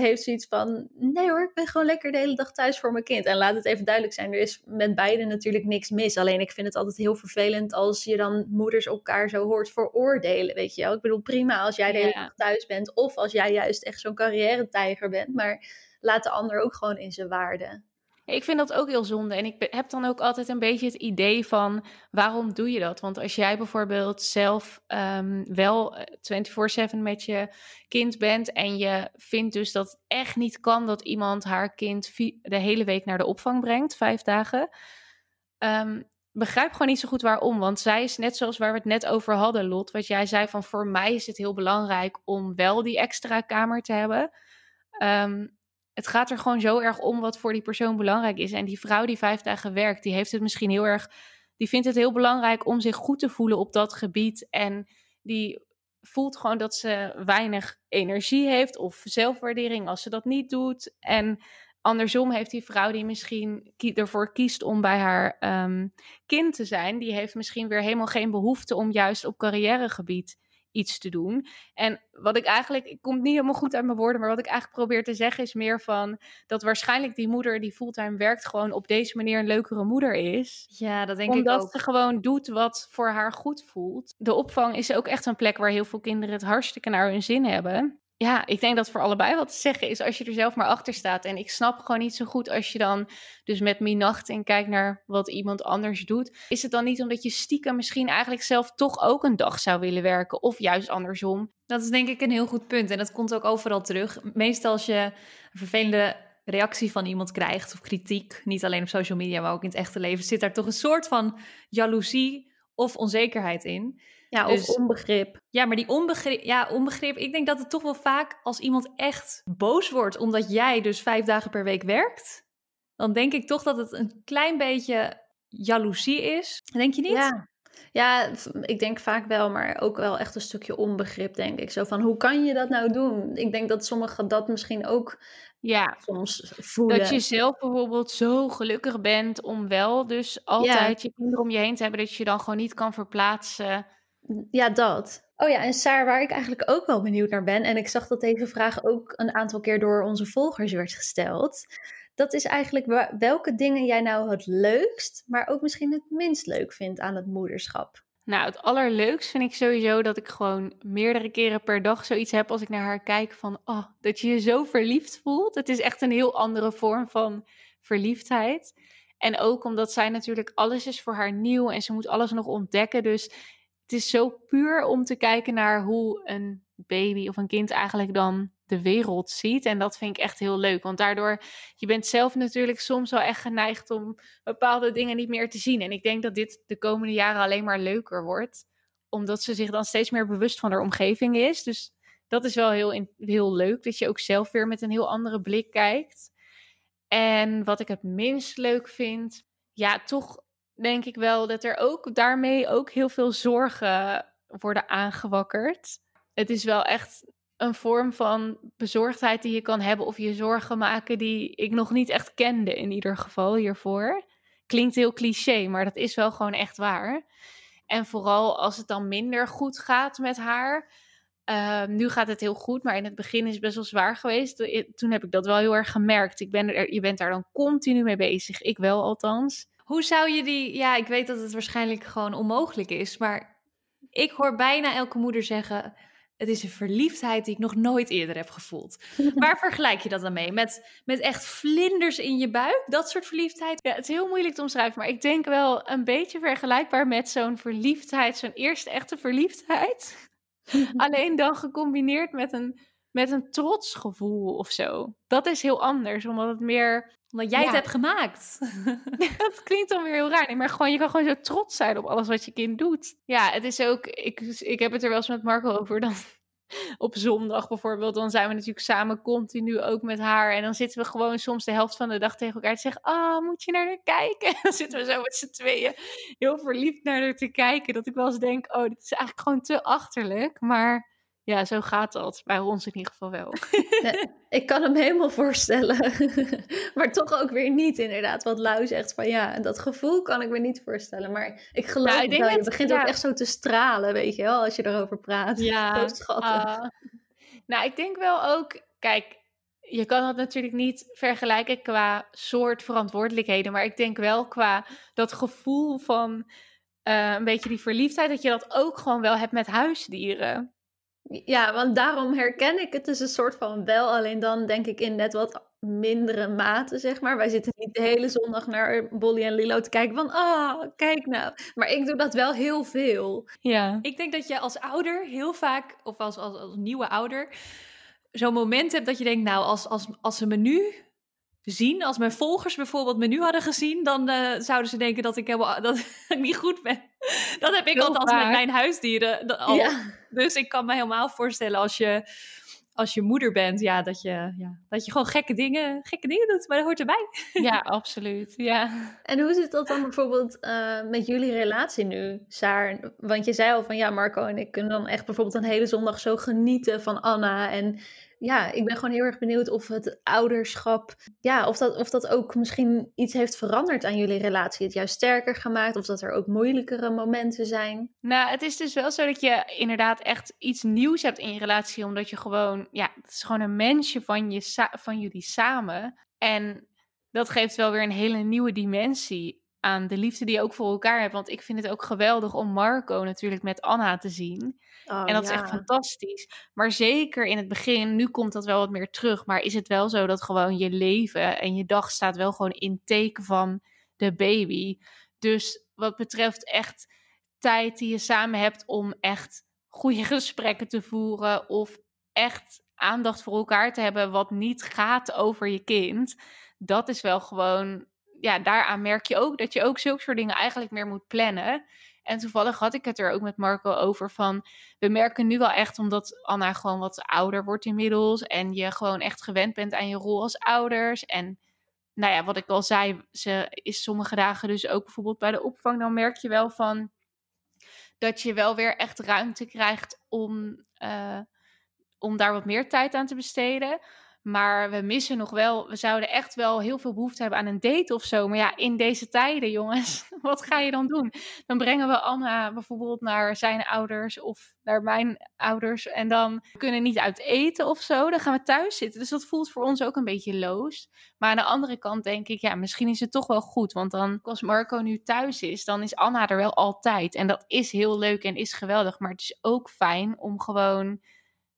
heeft zoiets van: nee hoor, ik ben gewoon lekker de hele dag thuis voor mijn kind. En laat het even duidelijk zijn: er is met beide natuurlijk niks mis. Alleen ik vind het altijd heel vervelend als je dan moeders elkaar zo hoort veroordelen. Weet je wel, ik bedoel prima als jij de hele dag thuis bent. Of als jij juist echt zo'n carrière-tijger bent. Maar laat de ander ook gewoon in zijn waarde. Ik vind dat ook heel zonde. En ik heb dan ook altijd een beetje het idee van waarom doe je dat? Want als jij bijvoorbeeld zelf um, wel 24/7 eh, met je kind bent en je vindt dus dat het echt niet kan dat iemand haar kind de hele week naar de opvang brengt, vijf dagen. Um, begrijp gewoon niet zo goed waarom. Want zij is net zoals waar we het net over hadden, Lot. Wat jij zei van voor mij is het heel belangrijk om wel die extra kamer te hebben. Um, het gaat er gewoon zo erg om wat voor die persoon belangrijk is. En die vrouw die vijf dagen werkt, die heeft het misschien heel erg. Die vindt het heel belangrijk om zich goed te voelen op dat gebied. En die voelt gewoon dat ze weinig energie heeft of zelfwaardering als ze dat niet doet. En andersom heeft die vrouw die misschien ervoor kiest om bij haar um, kind te zijn, die heeft misschien weer helemaal geen behoefte om juist op carrièregebied iets te doen. En wat ik eigenlijk, ik kom niet helemaal goed uit mijn woorden, maar wat ik eigenlijk probeer te zeggen is meer van dat waarschijnlijk die moeder die fulltime werkt gewoon op deze manier een leukere moeder is. Ja, dat denk ik ook. Omdat ze gewoon doet wat voor haar goed voelt. De opvang is ook echt een plek waar heel veel kinderen het hartstikke naar hun zin hebben ja, ik denk dat voor allebei wat te zeggen is als je er zelf maar achter staat. En ik snap gewoon niet zo goed als je dan dus met minacht en kijkt naar wat iemand anders doet. Is het dan niet omdat je stiekem misschien eigenlijk zelf toch ook een dag zou willen werken? Of juist andersom? Dat is denk ik een heel goed punt. En dat komt ook overal terug. Meestal als je een vervelende reactie van iemand krijgt of kritiek, niet alleen op social media, maar ook in het echte leven, zit daar toch een soort van jaloezie of onzekerheid in. Ja, of dus onbegrip. Ja, maar die onbegrip, ja, onbegrip. Ik denk dat het toch wel vaak als iemand echt boos wordt omdat jij dus vijf dagen per week werkt, dan denk ik toch dat het een klein beetje jaloezie is. Denk je niet? Ja. Ja, ik denk vaak wel, maar ook wel echt een stukje onbegrip, denk ik. Zo van, hoe kan je dat nou doen? Ik denk dat sommigen dat misschien ook ja, soms voelen. Dat je zelf bijvoorbeeld zo gelukkig bent om wel dus altijd je kinderen om je heen te hebben, dat je dan gewoon niet kan verplaatsen ja, dat. Oh ja, en Saar, waar ik eigenlijk ook wel benieuwd naar ben, en ik zag dat deze vraag ook een aantal keer door onze volgers werd gesteld. Dat is eigenlijk welke dingen jij nou het leukst, maar ook misschien het minst leuk vindt aan het moederschap. Nou, het allerleukst vind ik sowieso dat ik gewoon meerdere keren per dag zoiets heb als ik naar haar kijk van, oh, dat je je zo verliefd voelt. Het is echt een heel andere vorm van verliefdheid. En ook omdat zij natuurlijk alles is voor haar nieuw en ze moet alles nog ontdekken. Dus het is zo puur om te kijken naar hoe een baby of een kind eigenlijk dan de wereld ziet. En dat vind ik echt heel leuk. Want daardoor, je bent zelf natuurlijk soms wel echt geneigd om bepaalde dingen niet meer te zien. En ik denk dat dit de komende jaren alleen maar leuker wordt. Omdat ze zich dan steeds meer bewust van haar omgeving is. Dus dat is wel heel, heel leuk. Dat je ook zelf weer met een heel andere blik kijkt. En wat ik het minst leuk vind, ja, toch denk ik wel dat er ook daarmee ook heel veel zorgen worden aangewakkerd. Het is wel echt een vorm van bezorgdheid die je kan hebben of je zorgen maken die ik nog niet echt kende in ieder geval hiervoor. Klinkt heel cliché, maar dat is wel gewoon echt waar. En vooral als het dan minder goed gaat met haar. Ehm, nu gaat het heel goed, maar in het begin is het best wel zwaar geweest. Toen heb ik dat wel heel erg gemerkt. Ik ben er, je bent daar dan continu mee bezig. Ik wel althans Hoe zou je die... Ja, ik weet dat het waarschijnlijk gewoon onmogelijk is, maar ik hoor bijna elke moeder zeggen... Het is een verliefdheid die ik nog nooit eerder heb gevoeld. Waar vergelijk je dat dan mee? Met, met echt vlinders in je buik? Dat soort verliefdheid? Ja, het is heel moeilijk te omschrijven, maar ik denk wel een beetje vergelijkbaar met zo'n verliefdheid, zo'n eerste echte verliefdheid. Alleen dan gecombineerd met een, met een trotsgevoel of zo. Dat is heel anders, omdat het meer... Omdat jij Ja. het hebt gemaakt. Dat klinkt dan weer heel raar. Nee, maar gewoon, je kan gewoon zo trots zijn op alles wat je kind doet. Ja, het is ook... Ik, ik heb het er wel eens met Marco over. Dan, op zondag bijvoorbeeld, dan zijn we natuurlijk samen continu ook met haar. En dan zitten we gewoon soms de helft van de dag tegen elkaar te zeggen... Ah, moet je naar haar kijken? En dan zitten we zo met z'n tweeën heel verliefd naar haar te kijken. Dat ik wel eens denk, oh, dit is eigenlijk gewoon te achterlijk. Maar ja, zo gaat dat. Bij ons in ieder geval wel. Ik kan hem helemaal voorstellen. maar toch ook weer niet, inderdaad. Wat Lau zegt van ja, dat gevoel kan ik me niet voorstellen. Maar ik geloof Nou, ik het denk wel. Je dat- begint ja. ook echt zo te stralen, weet je wel, als je erover praat. Zo schattig. Ah. nou, ik denk wel ook, kijk, je kan het natuurlijk niet vergelijken qua soort verantwoordelijkheden, maar ik denk wel qua dat gevoel van eh, een beetje die verliefdheid, dat je dat ook gewoon wel hebt met huisdieren. Ja, want daarom herken ik het dus een soort van wel. Alleen dan denk ik in net wat mindere mate, zeg maar. Wij zitten niet de hele zondag naar Bolly en Lilo te kijken van... Ah, kijk nou. Maar ik doe dat wel heel veel. Ja. Ik denk dat je als ouder heel vaak, of als, als, als nieuwe ouder, zo'n moment hebt dat je denkt, nou, als, als, als ze me nu zien, als mijn volgers bijvoorbeeld me nu hadden gezien, dan eh, zouden ze denken dat ik, helemaal, dat ik niet goed ben. Dat heb ik Heel althans met mijn huisdieren al. Ja. Dus ik kan me helemaal voorstellen als je, als je moeder bent, ja, dat, je, ja, dat je gewoon gekke dingen, gekke dingen doet, maar dat hoort erbij. ja, absoluut. Ja. En hoe zit dat dan bijvoorbeeld eh, met jullie relatie nu, Saar? Want je zei al van ja, Marco en ik kunnen dan echt bijvoorbeeld een hele zondag zo genieten van Anna. En ja, ik ben gewoon heel erg benieuwd of het ouderschap, ja, of dat, of dat ook misschien iets heeft veranderd aan jullie relatie. Het juist sterker gemaakt, of dat er ook moeilijkere momenten zijn. Nou, het is dus wel zo dat je inderdaad echt iets nieuws hebt in je relatie, omdat je gewoon, ja, het is gewoon een mensje van, je van jullie samen. En dat geeft wel weer een hele nieuwe dimensie aan de liefde die je ook voor elkaar hebt. Want ik vind het ook geweldig om Marco natuurlijk met Anna te zien. Oh, en dat is echt fantastisch. Maar zeker in het begin, nu komt dat wel wat meer terug. Maar is het wel zo dat gewoon je leven en je dag staat wel gewoon in teken van de baby. Dus wat betreft echt tijd die je samen hebt om echt goede gesprekken te voeren. Of echt aandacht voor elkaar te hebben wat niet gaat over je kind. Dat is wel gewoon, ja, daaraan merk je ook dat je ook zulke soort dingen eigenlijk meer moet plannen. En toevallig had ik het er ook met Marco over van, we merken nu wel echt, omdat Anna gewoon wat ouder wordt inmiddels en je gewoon echt gewend bent aan je rol als ouders. En nou ja, wat ik al zei, ze is sommige dagen dus ook bijvoorbeeld bij de opvang, dan merk je wel van dat je wel weer echt ruimte krijgt om, eh, om daar wat meer tijd aan te besteden. Maar we missen nog wel, we zouden echt wel heel veel behoefte hebben aan een date of zo. Maar ja, in deze tijden, jongens, wat ga je dan doen? Dan brengen we Anna bijvoorbeeld naar zijn ouders of naar mijn ouders. En dan kunnen niet uit eten of zo. Dan gaan we thuis zitten. Dus dat voelt voor ons ook een beetje loos. Maar aan de andere kant denk ik, ja, misschien is het toch wel goed. Want dan, als Marco nu thuis is, dan is Anna er wel altijd. En dat is heel leuk en is geweldig. Maar het is ook fijn om gewoon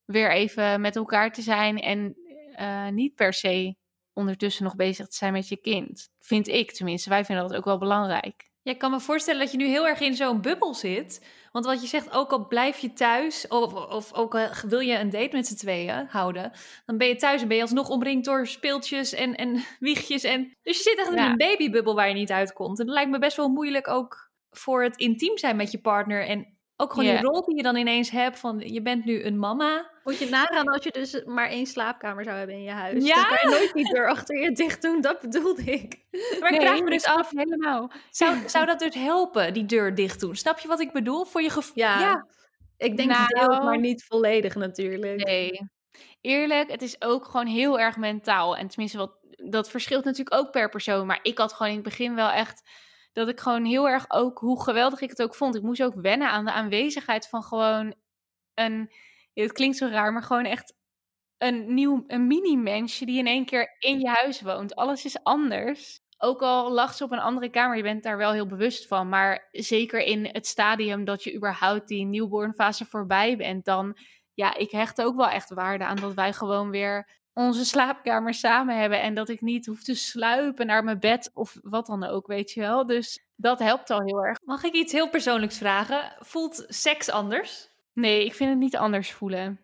weer even met elkaar te zijn. En uh, niet per se ondertussen nog bezig te zijn met je kind. Vind ik tenminste. Wij vinden dat ook wel belangrijk. Ja, ik kan me voorstellen dat je nu heel erg in zo'n bubbel zit. Want wat je zegt, ook al blijf je thuis, of, of ook al wil je een date met z'n tweeën houden, dan ben je thuis en ben je alsnog omringd door speeltjes en, en wiegjes. En... Dus je zit echt in een babybubbel waar je niet uitkomt. En dat lijkt me best wel moeilijk ook voor het intiem zijn met je partner. En ook gewoon Ja. die rol die je dan ineens hebt van je bent nu een mama. Moet je nagaan als je dus maar één slaapkamer zou hebben in je huis. Ja? Dan kan je nooit die deur achter je dicht doen, dat bedoelde ik. Maar ik vraag me dus af, helemaal. zou, zou dat dus helpen, die deur dicht doen? Snap je wat ik bedoel? Voor je gevoel. Ja, ik denk Nou. deels, maar niet volledig natuurlijk. Nee. Eerlijk, het is ook gewoon heel erg mentaal. En tenminste, wat, dat verschilt natuurlijk ook per persoon. Maar ik had gewoon in het begin wel echt dat ik gewoon heel erg ook, hoe geweldig ik het ook vond. Ik moest ook wennen aan de aanwezigheid van gewoon een, ja, het klinkt zo raar, maar gewoon echt een nieuw, een mini-mensje die in één keer in je huis woont. Alles is anders. ook al lag ze op een andere kamer, je bent daar wel heel bewust van. Maar zeker in het stadium dat je überhaupt die newborn fase voorbij bent, dan ja, ik hecht ook wel echt waarde aan dat wij gewoon weer onze slaapkamer samen hebben. En dat ik niet hoef te sluipen naar mijn bed of wat dan ook, weet je wel. Dus dat helpt al heel erg. Mag ik iets heel persoonlijks vragen? Voelt seks anders? Nee, ik vind het niet anders voelen.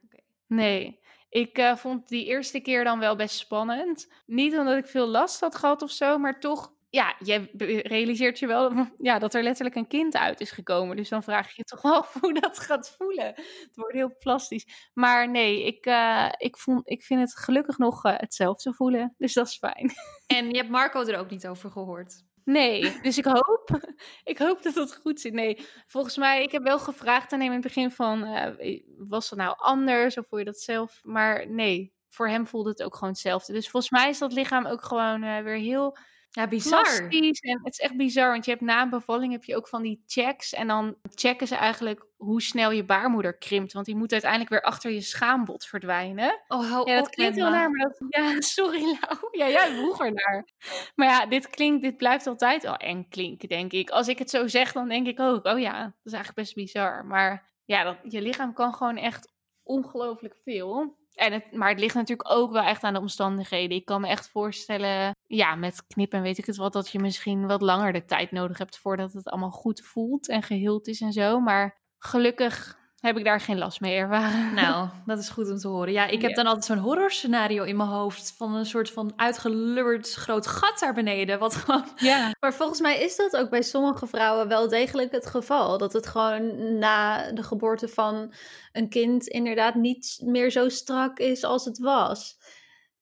Nee. Ik uh, vond die eerste keer dan wel best spannend. Niet omdat ik veel last had gehad of zo, maar toch, ja, je realiseert je wel ja, dat er letterlijk een kind uit is gekomen. Dus dan vraag je je toch wel af hoe dat gaat voelen. Het wordt heel plastisch. Maar nee, ik, uh, ik, vond, ik vind het gelukkig nog uh, hetzelfde voelen. Dus dat is fijn. En je hebt Marco er ook niet over gehoord? Nee, dus ik hoop, ik hoop dat het goed zit. Nee, volgens mij, ik heb wel gevraagd aan hem in het begin van, uh, was het nou anders of voel je dat zelf? Maar nee, voor hem voelde het ook gewoon hetzelfde. Dus volgens mij is dat lichaam ook gewoon uh, weer heel ja, bizar. En het is echt bizar, want je hebt na een bevalling heb je ook van die checks. En dan checken ze eigenlijk hoe snel je baarmoeder krimpt. Want die moet uiteindelijk weer achter je schaambod verdwijnen. Oh, hou ja, dat op, klinkt heel naar, maar dat... Ja, sorry Lau. Ja, jij vroeger naar. Maar ja, dit klinkt, dit blijft altijd al eng klinken, denk ik. Als ik het zo zeg, dan denk ik ook, oh ja, dat is eigenlijk best bizar. Maar ja, dat, je lichaam kan gewoon echt ongelooflijk veel. En het, maar het ligt natuurlijk ook wel echt aan de omstandigheden. Ik kan me echt voorstellen, ja, met knippen weet ik het wat, dat je misschien wat langer de tijd nodig hebt voordat het allemaal goed voelt en geheeld is en zo. Maar gelukkig heb ik daar geen last mee ervaren. Nou, dat is goed om te horen. Ja, ik heb Ja. dan altijd zo'n horrorscenario in mijn hoofd van een soort van uitgelubberd groot gat daar beneden. Wat gewoon ja. Maar volgens mij is dat ook bij sommige vrouwen wel degelijk het geval. Dat het gewoon na de geboorte van een kind inderdaad niet meer zo strak is als het was.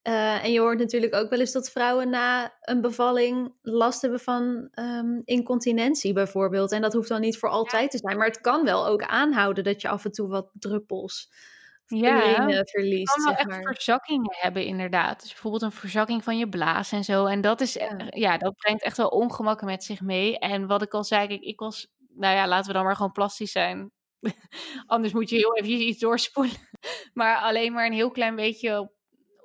Eh, en je hoort natuurlijk ook wel eens dat vrouwen na een bevalling last hebben van ehm, incontinentie bijvoorbeeld. En dat hoeft dan niet voor altijd te zijn. Maar het kan wel ook aanhouden dat je af en toe wat druppels Ja. urine verliest. kan wel zeg echt maar. verzakkingen hebben, inderdaad. Dus bijvoorbeeld een verzakking van je blaas en zo. En dat is, Ja. ja, ja dat brengt echt wel ongemakken met zich mee. En wat ik al zei, kijk, ik was, nou ja, laten we dan maar gewoon plastisch zijn. Anders moet je heel even iets doorspoelen. Maar alleen maar een heel klein beetje op,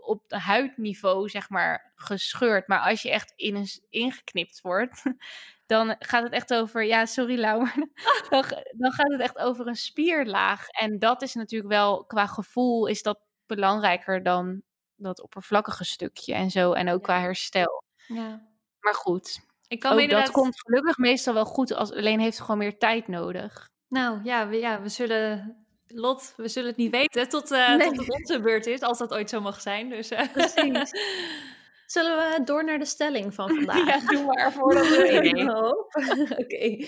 op de huidniveau, zeg maar, gescheurd. Maar als je echt in een, ingeknipt wordt, dan gaat het echt over, ja, sorry Lau, dan, dan gaat het echt over een spierlaag. En dat is natuurlijk wel, qua gevoel, is dat belangrijker dan dat oppervlakkige stukje en zo. En ook qua herstel. Ja. Maar goed, Ik kan ook inderdaad... dat komt gelukkig meestal wel goed. Als, alleen heeft het gewoon meer tijd nodig. Nou ja we, ja, we zullen... Lot, we zullen het niet weten tot, eh, Nee. tot het onze beurt is, als dat ooit zo mag zijn. Dus, eh. Precies. Zullen we door naar de stelling van vandaag? Ja, doe maar voordat we. Oké.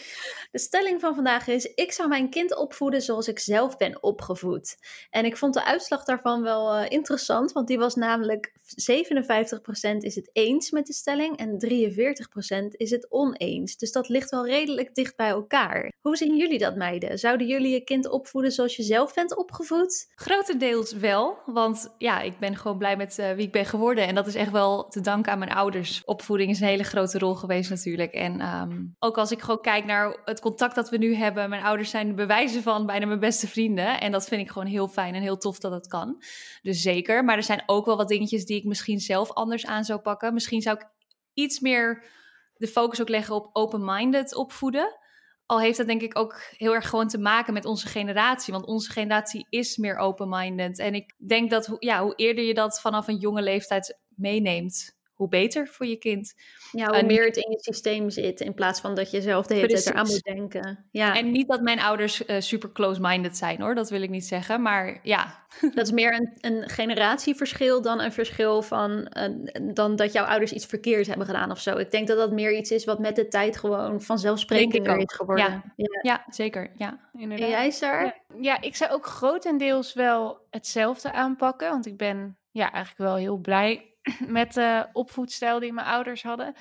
De stelling van vandaag is: ik zou mijn kind opvoeden zoals ik zelf ben opgevoed. En ik vond de uitslag daarvan wel eh, interessant, want die was namelijk 57% is het eens met de stelling en 43% is het oneens. Dus dat ligt wel redelijk dicht bij elkaar. Hoe zien jullie dat, meiden? Zouden jullie je kind opvoeden zoals je zelf bent opgevoed? Grotendeels wel, want ja, ik ben gewoon blij met eh, wie ik ben geworden. En dat is echt wel te danken aan mijn ouders. Opvoeding is een hele grote rol geweest natuurlijk. En ehm, ook als ik gewoon kijk naar het contact dat we nu hebben. Mijn ouders zijn de bewijzen van bijna mijn beste vrienden. En dat vind ik gewoon heel fijn en heel tof dat het kan. Dus zeker. Maar er zijn ook wel wat dingetjes die ik misschien zelf anders aan zou pakken. Misschien zou ik iets meer de focus ook leggen op open-minded opvoeden. Al heeft dat denk ik ook heel erg gewoon te maken met onze generatie. Want onze generatie is meer open-minded. En ik denk dat ja, hoe eerder je dat vanaf een jonge leeftijd meeneemt, hoe beter voor je kind. Ja, hoe En- meer het in je systeem zit, in plaats van dat je zelf de hele tijd eraan Precies. moet denken. Ja, En niet dat mijn ouders eh, super close-minded zijn hoor, dat wil ik niet zeggen. Maar ja, dat is meer een, een generatieverschil dan een verschil van dan dat jouw ouders iets verkeerd hebben gedaan of zo. Ik denk dat dat meer iets is wat met de tijd gewoon vanzelfsprekender is geworden. ja. Ja. ja zeker. Ja. En Inderdaad. jij, Sar? Ja. Ja, ik zou ook grotendeels wel hetzelfde aanpakken. Want ik ben ja, eigenlijk wel heel blij met de opvoedstijl die mijn ouders hadden.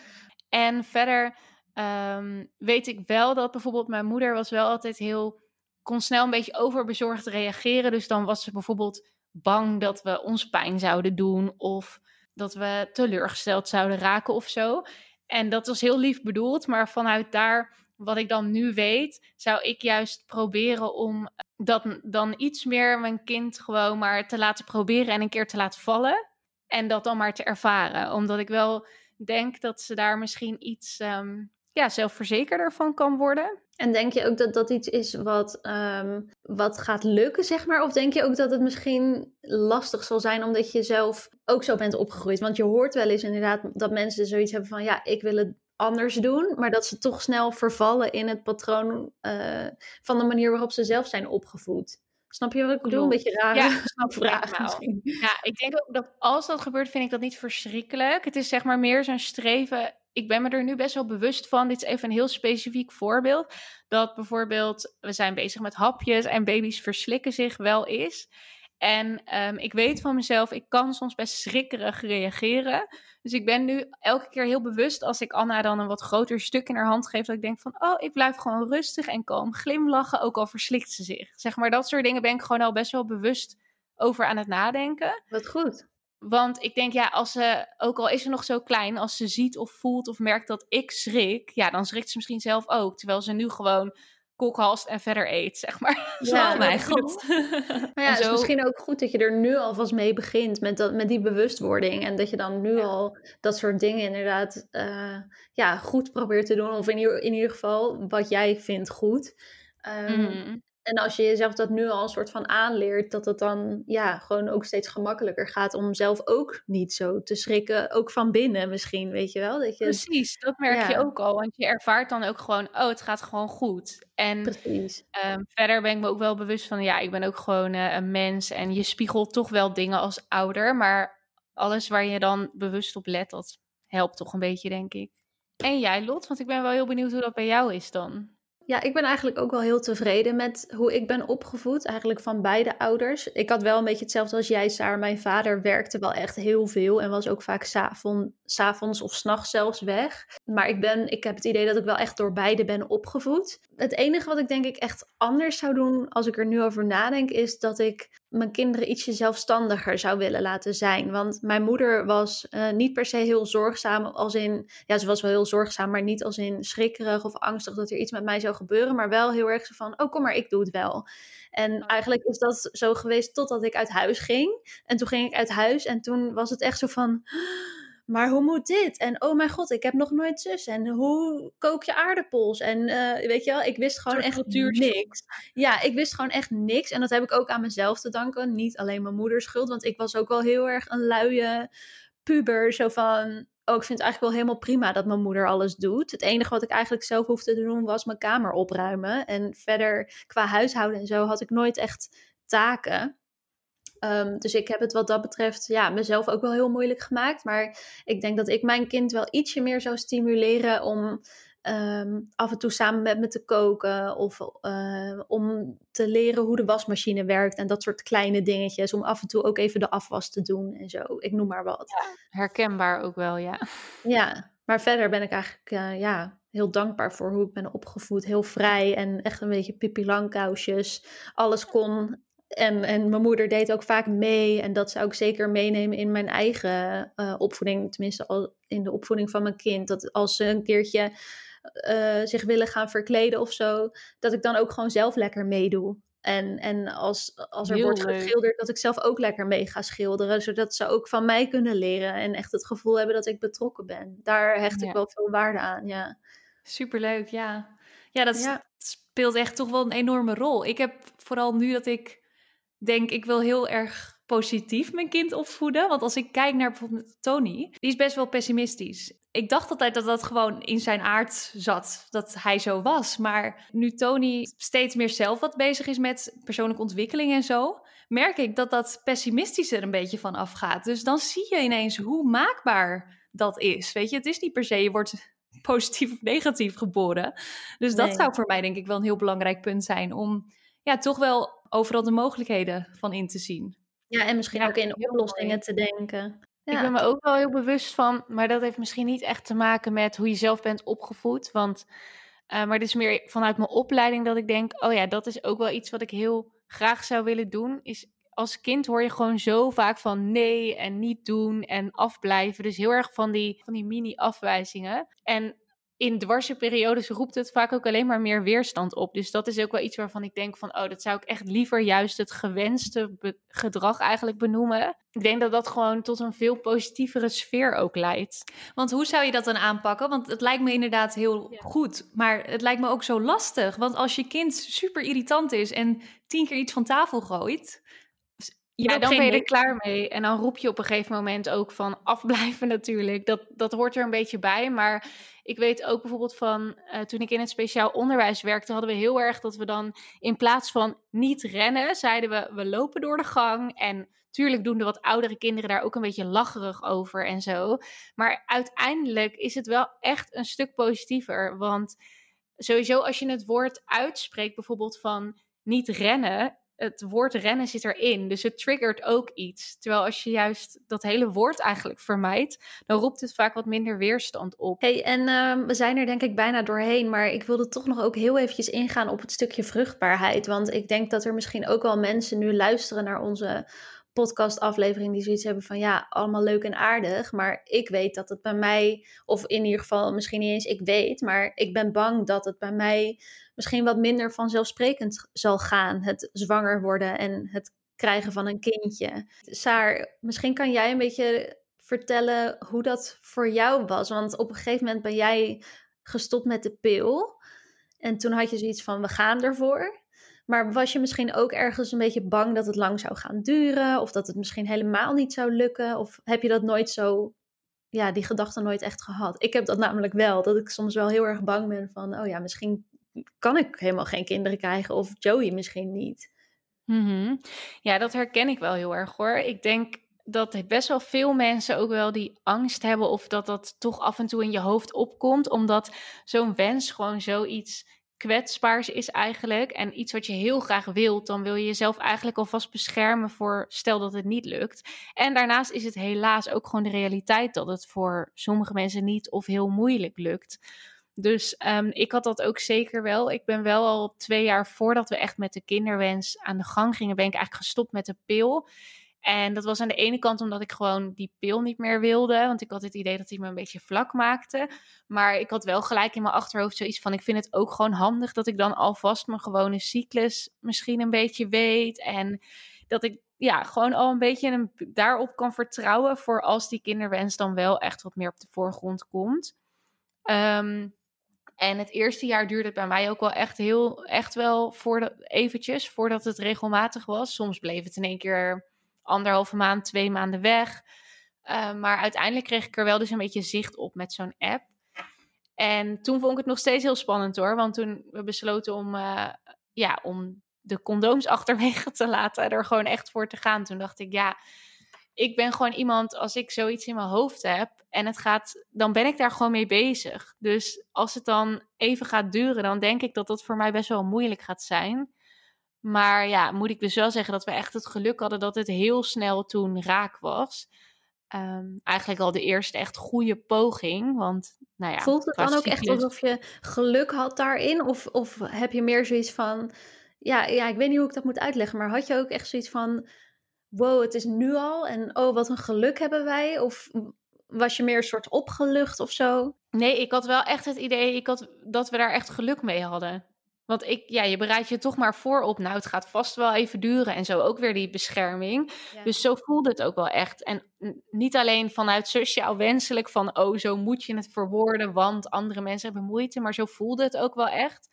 En verder ehm, weet ik wel dat bijvoorbeeld mijn moeder was wel altijd heel... kon snel een beetje overbezorgd reageren. Dus dan was ze bijvoorbeeld bang dat we ons pijn zouden doen... of dat we teleurgesteld zouden raken of zo. En dat was heel lief bedoeld, maar vanuit daar, wat ik dan nu weet, zou ik juist proberen om dat dan iets meer mijn kind gewoon maar te laten proberen en een keer te laten vallen. En dat dan maar te ervaren. Omdat ik wel denk dat ze daar misschien iets ehm, ja, zelfverzekerder van kan worden. En denk je ook dat dat iets is wat, ehm, wat gaat lukken, zeg maar? Of denk je ook dat het misschien lastig zal zijn omdat je zelf ook zo bent opgegroeid? Want je hoort wel eens inderdaad dat mensen zoiets hebben van... ja, ik wil het anders doen, maar dat ze toch snel vervallen in het patroon uh, van de manier waarop ze zelf zijn opgevoed. Snap je wat ik bedoel? Een beetje raar. Ja, snap vraag misschien. Ja, ik denk ook dat als dat gebeurt, vind ik dat niet verschrikkelijk. Het is zeg maar meer zo'n streven. Ik ben me er nu best wel bewust van. Dit is even een heel specifiek voorbeeld. Dat bijvoorbeeld, we zijn bezig met hapjes en baby's verslikken zich wel eens. En um, ik weet van mezelf, ik kan soms best schrikkerig reageren. Dus ik ben nu elke keer heel bewust als ik Anna dan een wat groter stuk in haar hand geef, dat ik denk van, oh, ik blijf gewoon rustig en kalm glimlachen, ook al verslikt ze zich. Zeg maar, dat soort dingen ben ik gewoon al best wel bewust over aan het nadenken. Wat goed. Want ik denk, ja, als ze, ook al is ze nog zo klein, als ze ziet of voelt of merkt dat ik schrik, ja, dan schrikt ze misschien zelf ook. Terwijl ze nu gewoon kokhalst en verder eet, zeg maar. Ja, oh mijn god. Maar ja, het is misschien ook goed dat je er nu alvast mee begint met, dat, met die bewustwording. En dat je dan nu al dat soort dingen inderdaad uh, ja, goed probeert te doen. Of in ieder, in ieder geval wat jij vindt goed. Um, en als je jezelf dat nu al een soort van aanleert, dat het dan ja, gewoon ook steeds gemakkelijker gaat om zelf ook niet zo te schrikken. Ook van binnen misschien, weet je wel? Dat je, Precies, dat merk je ook al. Want je ervaart dan ook gewoon, oh, het gaat gewoon goed. En Precies. Um, verder ben ik me ook wel bewust van, ja, ik ben ook gewoon uh, een mens. En je spiegelt toch wel dingen als ouder. Maar alles waar je dan bewust op let, dat helpt toch een beetje, denk ik. En jij, Lot? Want ik ben wel heel benieuwd hoe dat bij jou is dan. Ja, ik ben eigenlijk ook wel heel tevreden met hoe ik ben opgevoed. Eigenlijk van beide ouders. Ik had wel een beetje hetzelfde als jij, Saar. Mijn vader werkte wel echt heel veel en was ook vaak s'avonds avond, of s'nachts zelfs weg. Maar ik, ben, ik heb het idee dat ik wel echt door beide ben opgevoed. Het enige wat ik denk ik echt anders zou doen als ik er nu over nadenk, is dat ik mijn kinderen ietsje zelfstandiger zou willen laten zijn. Want mijn moeder was uh, niet per se heel zorgzaam, als in, ja, ze was wel heel zorgzaam, maar niet als in schrikkerig of angstig dat er iets met mij zou gebeuren, maar wel heel erg zo van, oh kom maar, ik doe het wel. En eigenlijk is dat zo geweest totdat ik uit huis ging. En toen ging ik uit huis en toen was het echt zo van maar hoe moet dit? En oh mijn god, ik heb nog nooit zus. En hoe kook je aardappels? En uh, weet je wel, ik wist gewoon echt niks. Ja, ik wist gewoon echt niks. En dat heb ik ook aan mezelf te danken. Niet alleen mijn moeders schuld, want ik was ook wel heel erg een luie puber. Zo van, oh, ik vind het eigenlijk wel helemaal prima dat mijn moeder alles doet. Het enige wat ik eigenlijk zelf hoefde te doen was mijn kamer opruimen. En verder qua huishouden en zo had ik nooit echt taken. Um, dus ik heb het wat dat betreft ja, mezelf ook wel heel moeilijk gemaakt. Maar ik denk dat ik mijn kind wel ietsje meer zou stimuleren om um, af en toe samen met me te koken. Of uh, om te leren hoe de wasmachine werkt. En dat soort kleine dingetjes. Om af en toe ook even de afwas te doen en zo. Ik noem maar wat. Ja, herkenbaar ook wel, ja. Ja, maar verder ben ik eigenlijk uh, ja, heel dankbaar voor hoe ik ben opgevoed. Heel vrij en echt een beetje Pippi Alles kon en, en mijn moeder deed ook vaak mee. En dat zou ik zeker meenemen in mijn eigen uh, opvoeding. Tenminste, al in de opvoeding van mijn kind. Dat als ze een keertje uh, zich willen gaan verkleden of zo, dat ik dan ook gewoon zelf lekker meedoe. En, en als, als er wordt geschilderd, dat ik zelf ook lekker mee ga schilderen. Zodat ze ook van mij kunnen leren. En echt het gevoel hebben dat ik betrokken ben. Daar hecht ik wel veel waarde aan, ja. Superleuk, ja. Ja, dat speelt echt toch wel een enorme rol. Ik heb vooral nu dat ik denk ik wil heel erg positief mijn kind opvoeden. Want als ik kijk naar bijvoorbeeld Tony, die is best wel pessimistisch. Ik dacht altijd dat dat gewoon in zijn aard zat, dat hij zo was. Maar nu Tony steeds meer zelf wat bezig is met persoonlijke ontwikkeling en zo, merk ik dat dat pessimistische er een beetje van afgaat. Dus dan zie je ineens hoe maakbaar dat is. Weet je, het is niet per se je wordt positief of negatief geboren. Dus dat zou voor mij denk ik wel een heel belangrijk punt zijn om ja, toch wel overal de mogelijkheden van in te zien. Ja, en misschien ook in oplossingen te denken. Ja. Ik ben me ook wel heel bewust van, maar dat heeft misschien niet echt te maken met hoe je zelf bent opgevoed. Want, uh, maar het is meer vanuit mijn opleiding dat ik denk, oh ja, dat is ook wel iets wat ik heel graag zou willen doen. Is als kind hoor je gewoon zo vaak van nee en niet doen en afblijven. Dus heel erg van die, van die mini-afwijzingen. En in dwarse periodes roept het vaak ook alleen maar meer weerstand op. Dus dat is ook wel iets waarvan ik denk van, oh, dat zou ik echt liever juist het gewenste gedrag eigenlijk benoemen. Ik denk dat dat gewoon tot een veel positievere sfeer ook leidt. Want hoe zou je dat dan aanpakken? Want het lijkt me inderdaad heel goed, maar het lijkt me ook zo lastig. Want als je kind super irritant is en tien keer iets van tafel gooit, ja, dan ben je er klaar mee. En dan roep je op een gegeven moment ook van afblijven natuurlijk. Dat, dat hoort er een beetje bij. Maar ik weet ook bijvoorbeeld van uh, toen ik in het speciaal onderwijs werkte, hadden we heel erg dat we dan in plaats van niet rennen, zeiden we we lopen door de gang. En tuurlijk doen de wat oudere kinderen daar ook een beetje lacherig over en zo. Maar uiteindelijk is het wel echt een stuk positiever. Want sowieso als je het woord uitspreekt, bijvoorbeeld van niet rennen, het woord rennen zit erin. Dus het triggert ook iets. Terwijl als je juist dat hele woord eigenlijk vermijdt, dan roept het vaak wat minder weerstand op. Hey, en uh, we zijn er denk ik bijna doorheen, maar ik wilde toch nog ook heel eventjes ingaan op het stukje vruchtbaarheid. Want ik denk dat er misschien ook wel mensen nu luisteren naar onze podcastaflevering die zoiets hebben van ja, allemaal leuk en aardig, maar ik weet dat het bij mij, of in ieder geval misschien niet eens ik weet, maar ik ben bang dat het bij mij misschien wat minder vanzelfsprekend zal gaan, het zwanger worden en het krijgen van een kindje. Saar, misschien kan jij een beetje vertellen hoe dat voor jou was, want op een gegeven moment ben jij gestopt met de pil en toen had je zoiets van we gaan ervoor. Maar was je misschien ook ergens een beetje bang dat het lang zou gaan duren? Of dat het misschien helemaal niet zou lukken? Of heb je dat nooit zo, ja, die gedachte nooit echt gehad? Ik heb dat namelijk wel, dat ik soms wel heel erg bang ben van, oh ja, misschien kan ik helemaal geen kinderen krijgen of Joey misschien niet. Mm Ja, dat herken ik wel heel erg hoor. Ik denk dat best wel veel mensen ook wel die angst hebben of dat dat toch af en toe in je hoofd opkomt, omdat zo'n wens gewoon zoiets kwetsbaars is eigenlijk en iets wat je heel graag wilt, dan wil je jezelf eigenlijk alvast beschermen voor stel dat het niet lukt. En daarnaast is het helaas ook gewoon de realiteit dat het voor sommige mensen niet of heel moeilijk lukt. Dus um, ik had dat ook zeker wel. Ik ben wel al twee jaar voordat we echt met de kinderwens aan de gang gingen, ben ik eigenlijk gestopt met de pil. En dat was aan de ene kant omdat ik gewoon die pil niet meer wilde. Want ik had het idee dat hij me een beetje vlak maakte. Maar ik had wel gelijk in mijn achterhoofd zoiets van: ik vind het ook gewoon handig dat ik dan alvast mijn gewone cyclus misschien een beetje weet. En dat ik ja, gewoon al een beetje daarop kan vertrouwen voor als die kinderwens dan wel echt wat meer op de voorgrond komt. Um, en het eerste jaar duurde het bij mij ook wel echt heel, echt wel voor de, eventjes voordat het regelmatig was. Soms bleef het in één keer anderhalve maand, twee maanden weg. Uh, maar uiteindelijk kreeg ik er wel dus een beetje zicht op met zo'n app. En toen vond ik het nog steeds heel spannend hoor. Want toen we besloten om, uh, ja, om de condooms achterwege te laten, er gewoon echt voor te gaan. Toen dacht ik, ja, ik ben gewoon iemand, als ik zoiets in mijn hoofd heb en het gaat, dan ben ik daar gewoon mee bezig. Dus als het dan even gaat duren, dan denk ik dat dat voor mij best wel moeilijk gaat zijn. Maar ja, moet ik dus wel zeggen dat we echt het geluk hadden dat het heel snel toen raak was. Ehm, eigenlijk al de eerste echt goede poging. Want, nou ja, Voelt het dan ook echt alsof je geluk had daarin? Of, of heb je meer zoiets van. Ja, ja, ik weet niet hoe ik dat moet uitleggen. Maar had je ook echt zoiets van. Wow, het is nu al. En oh, wat een geluk hebben wij. Of was je meer een soort opgelucht of zo? Nee, ik had wel echt het idee ik had, dat we daar echt geluk mee hadden. Want ik, ja, je bereidt je toch maar voor op, nou, het gaat vast wel even duren en zo ook weer die bescherming. Dus zo voelde het ook wel echt. En niet alleen vanuit sociaal wenselijk van, oh, zo moet je het verwoorden, want andere mensen hebben moeite, maar zo voelde het ook wel echt.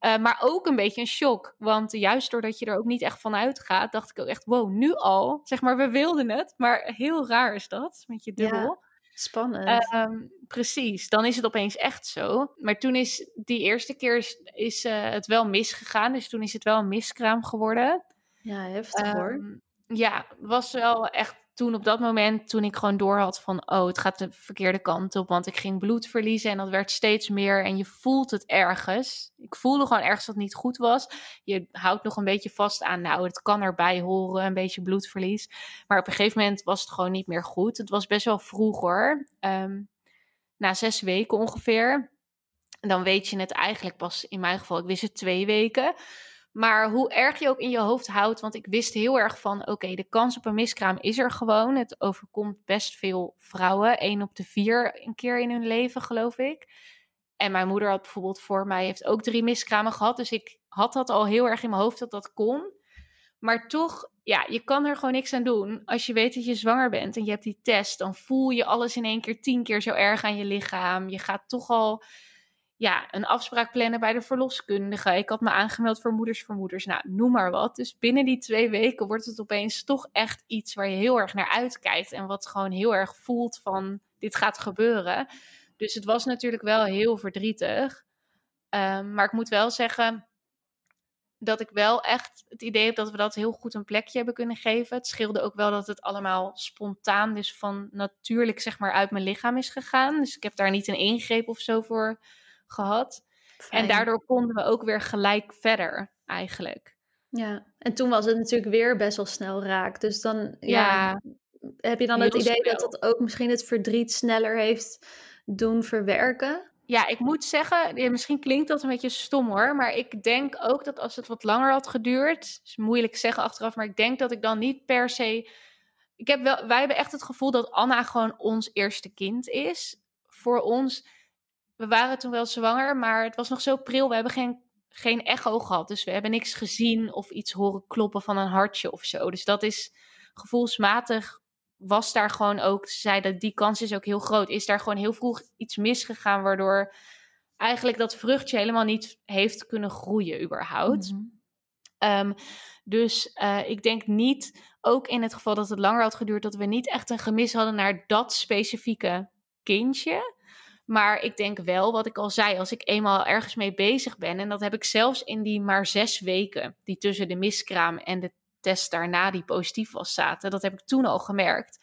Uh, maar ook een beetje een shock, want juist doordat je er ook niet echt van uitgaat, dacht ik ook echt, wow, nu al, zeg maar, we wilden het, maar heel raar is dat, met je dubbel. Ja. Spannend. Um, precies, dan is het opeens echt zo. Maar toen is die eerste keer is, is uh, het wel misgegaan. Dus toen is het wel een miskraam geworden. Ja, heftig um, hoor. Ehm, ja, was wel echt toen op dat moment, toen ik gewoon door had van, oh, het gaat de verkeerde kant op, want ik ging bloed verliezen en dat werd steeds meer en je voelt het ergens. Ik voelde gewoon ergens dat niet goed was. Je houdt nog een beetje vast aan, nou, het kan erbij horen, een beetje bloedverlies. Maar op een gegeven moment was het gewoon niet meer goed. Het was best wel vroeg hoor, um, na zes weken ongeveer. Dan weet je het eigenlijk pas, in mijn geval, ik wist het twee weken. Maar hoe erg je ook in je hoofd houdt, want ik wist heel erg van, oké, de kans op een miskraam is er gewoon. Het overkomt best veel vrouwen, één op de vier een keer in hun leven, geloof ik. En mijn moeder had bijvoorbeeld voor mij, heeft ook drie miskramen gehad. Dus ik had dat al heel erg in mijn hoofd dat dat kon. Maar toch, ja, je kan er gewoon niks aan doen. Als je weet dat je zwanger bent en je hebt die test, dan voel je alles in één keer tien keer zo erg aan je lichaam. Je gaat toch al ja, een afspraak plannen bij de verloskundige. Ik had me aangemeld voor moeders voor moeders. Nou, noem maar wat. Dus binnen die twee weken wordt het opeens toch echt iets waar je heel erg naar uitkijkt. En wat gewoon heel erg voelt van dit gaat gebeuren. Dus het was natuurlijk wel heel verdrietig. Ehm, maar ik moet wel zeggen dat ik wel echt het idee heb dat we dat heel goed een plekje hebben kunnen geven. Het scheelde ook wel dat het allemaal spontaan, dus van natuurlijk zeg maar uit mijn lichaam is gegaan. Dus ik heb daar niet een ingreep of zo voor gehad. En daardoor konden we ook weer gelijk verder eigenlijk. Ja, en toen was het natuurlijk weer best wel snel raak. Dus dan ja, heb je dan het idee dat dat ook misschien het verdriet sneller heeft doen verwerken? Ja, ik moet zeggen, misschien klinkt dat een beetje stom hoor, maar ik denk ook dat als het wat langer had geduurd, is moeilijk zeggen achteraf, maar ik denk dat ik dan niet per se. Ik heb wel, wij hebben echt het gevoel dat Anna gewoon ons eerste kind is. Voor ons, we waren toen wel zwanger, maar het was nog zo pril. We hebben geen, geen echo gehad, dus we hebben niks gezien of iets horen kloppen van een hartje of zo. Dus dat is gevoelsmatig was daar gewoon ook, ze zei dat die kans is ook heel groot. Is daar gewoon heel vroeg iets misgegaan, waardoor eigenlijk dat vruchtje helemaal niet heeft kunnen groeien überhaupt. Mhm. Ehm, dus uh, ik denk niet, ook in het geval dat het langer had geduurd, dat we niet echt een gemis hadden naar dat specifieke kindje. Maar ik denk wel, wat ik al zei, als ik eenmaal ergens mee bezig ben, en dat heb ik zelfs in die maar zes weken, die tussen de miskraam en de test daarna die positief was zaten. Dat heb ik toen al gemerkt.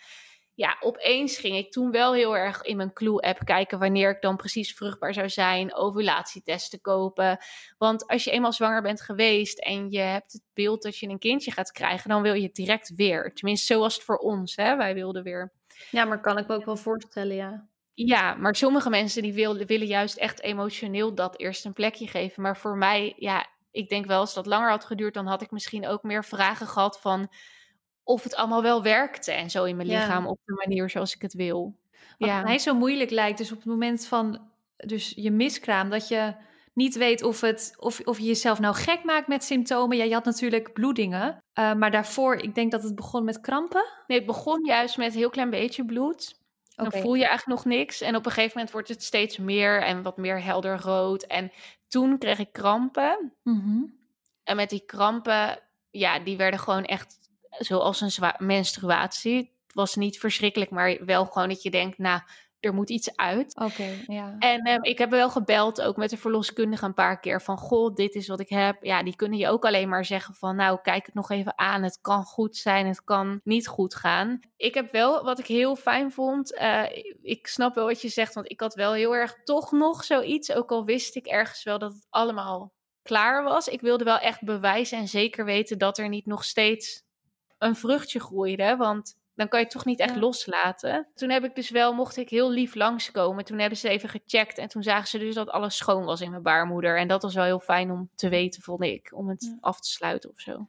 Ja, opeens ging ik toen wel heel erg in mijn Clue-app kijken wanneer ik dan precies vruchtbaar zou zijn, ovulatietesten kopen. Want als je eenmaal zwanger bent geweest en je hebt het beeld dat je een kindje gaat krijgen, dan wil je het direct weer. Tenminste, zo was het voor ons. Hè? Wij wilden weer. Ja, maar kan ik me ook wel voorstellen, ja. Ja, maar sommige mensen die willen, willen juist echt emotioneel dat eerst een plekje geven. Maar voor mij, ja, ik denk wel, als dat langer had geduurd, dan had ik misschien ook meer vragen gehad van of het allemaal wel werkte en zo in mijn lichaam op de manier zoals ik het wil. Wat ja. mij zo moeilijk lijkt, dus op het moment van dus je miskraam, dat je niet weet of, het, of, of je jezelf nou gek maakt met symptomen. Ja, je had natuurlijk bloedingen, uh, maar daarvoor, ik denk dat het begon met krampen. Nee, het begon juist met een heel klein beetje bloed. Dan voel je eigenlijk nog niks. En op een gegeven moment wordt het steeds meer en wat meer helder rood. En toen kreeg ik krampen. Mhm. En met die krampen, ja, die werden gewoon echt zoals een menstruatie. Het was niet verschrikkelijk, maar wel gewoon dat je denkt, nou, er moet iets uit. Oké, ja. En um, ik heb wel gebeld, ook met de verloskundige een paar keer, van goh, dit is wat ik heb. Ja, die kunnen je ook alleen maar zeggen van, nou, kijk het nog even aan. Het kan goed zijn, het kan niet goed gaan. Ik heb wel, wat ik heel fijn vond, uh, ik snap wel wat je zegt, want ik had wel heel erg toch nog zoiets, ook al wist ik ergens wel dat het allemaal klaar was. Ik wilde wel echt bewijzen en zeker weten dat er niet nog steeds een vruchtje groeide, want dan kan je het toch niet echt loslaten. Toen heb ik dus wel, mocht ik heel lief langskomen. Toen hebben ze even gecheckt en toen zagen ze dus dat alles schoon was in mijn baarmoeder. En dat was wel heel fijn om te weten, vond ik, om het af te sluiten of zo.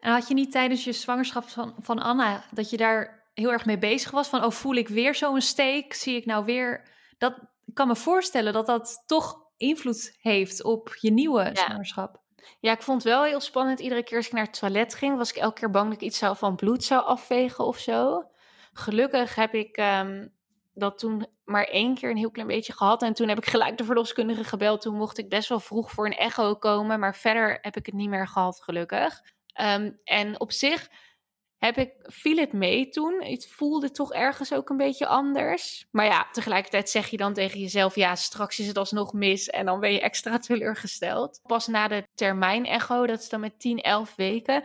En had je niet tijdens je zwangerschap van, van Anna, dat je daar heel erg mee bezig was? Van, oh, voel ik weer zo'n steek? Zie ik nou weer... Dat, ik kan me voorstellen dat dat toch invloed heeft op je nieuwe zwangerschap. Ja, ik vond het wel heel spannend. Iedere keer als ik naar het toilet ging, was ik elke keer bang dat ik iets zou van bloed zou afvegen of zo. Gelukkig heb ik um, dat toen maar één keer een heel klein beetje gehad. En toen heb ik gelijk de verloskundige gebeld. Toen mocht ik best wel vroeg voor een echo komen. Maar verder heb ik het niet meer gehad, gelukkig. Um, en op zich heb ik, viel het mee toen. Het voelde toch ergens ook een beetje anders. Maar ja, tegelijkertijd zeg je dan tegen jezelf: ja, straks is het alsnog mis. En dan ben je extra teleurgesteld. Pas na de termijn-echo, dat is dan met 10, 11 weken.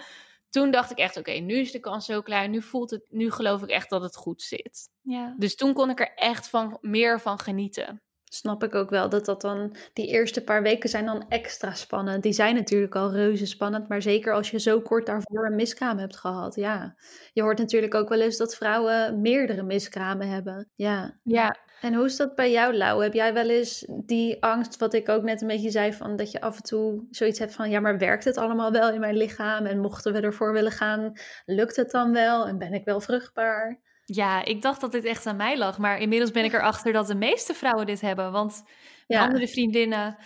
Toen dacht ik echt: oké, nu is de kans zo klein. Nu voelt het, nu geloof ik echt dat het goed zit. Ja. Dus toen kon ik er echt van, meer van genieten snap ik ook wel dat dat dan die eerste paar weken zijn dan extra spannend. Die zijn natuurlijk al reuze spannend, maar zeker als je zo kort daarvoor een miskraam hebt gehad. Ja, je hoort natuurlijk ook wel eens dat vrouwen meerdere miskramen hebben. Ja. Ja. En hoe is dat bij jou, Lau? Heb jij wel eens die angst, wat ik ook net een beetje zei, van dat je af en toe zoiets hebt van, ja, maar werkt het allemaal wel in mijn lichaam? En mochten we ervoor willen gaan, lukt het dan wel? En ben ik wel vruchtbaar? Ja, ik dacht dat dit echt aan mij lag, maar inmiddels ben ik erachter dat de meeste vrouwen dit hebben. Want Ja. andere vriendinnen,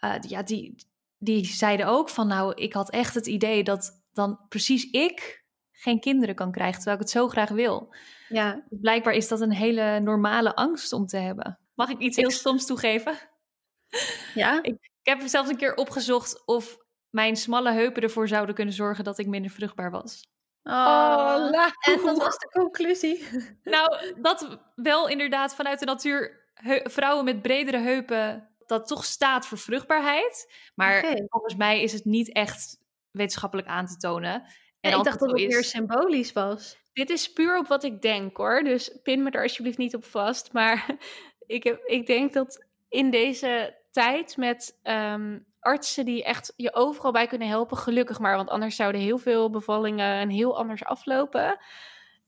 eh, ja, die, die zeiden ook van, nou, ik had echt het idee dat dan precies ik geen kinderen kan krijgen, terwijl ik het zo graag wil. Ja, Blijkbaar is dat een hele normale angst om te hebben. Mag ik iets heel Ik- stoms toegeven? ja. Ik heb zelfs een keer opgezocht of mijn smalle heupen ervoor zouden kunnen zorgen dat ik minder vruchtbaar was. Oh, en wat was de conclusie? Nou, dat wel inderdaad vanuit de natuur vrouwen met bredere heupen dat toch staat voor vruchtbaarheid. Maar volgens mij is het niet echt wetenschappelijk aan te tonen. En Ja, ik dacht dat het meer is- symbolisch was. Dit is puur op wat ik denk hoor. Dus pin me er alsjeblieft niet op vast. Maar ik, heb, ik denk dat in deze tijd met ehm, artsen die echt je overal bij kunnen helpen, gelukkig maar. Want anders zouden heel veel bevallingen heel anders aflopen.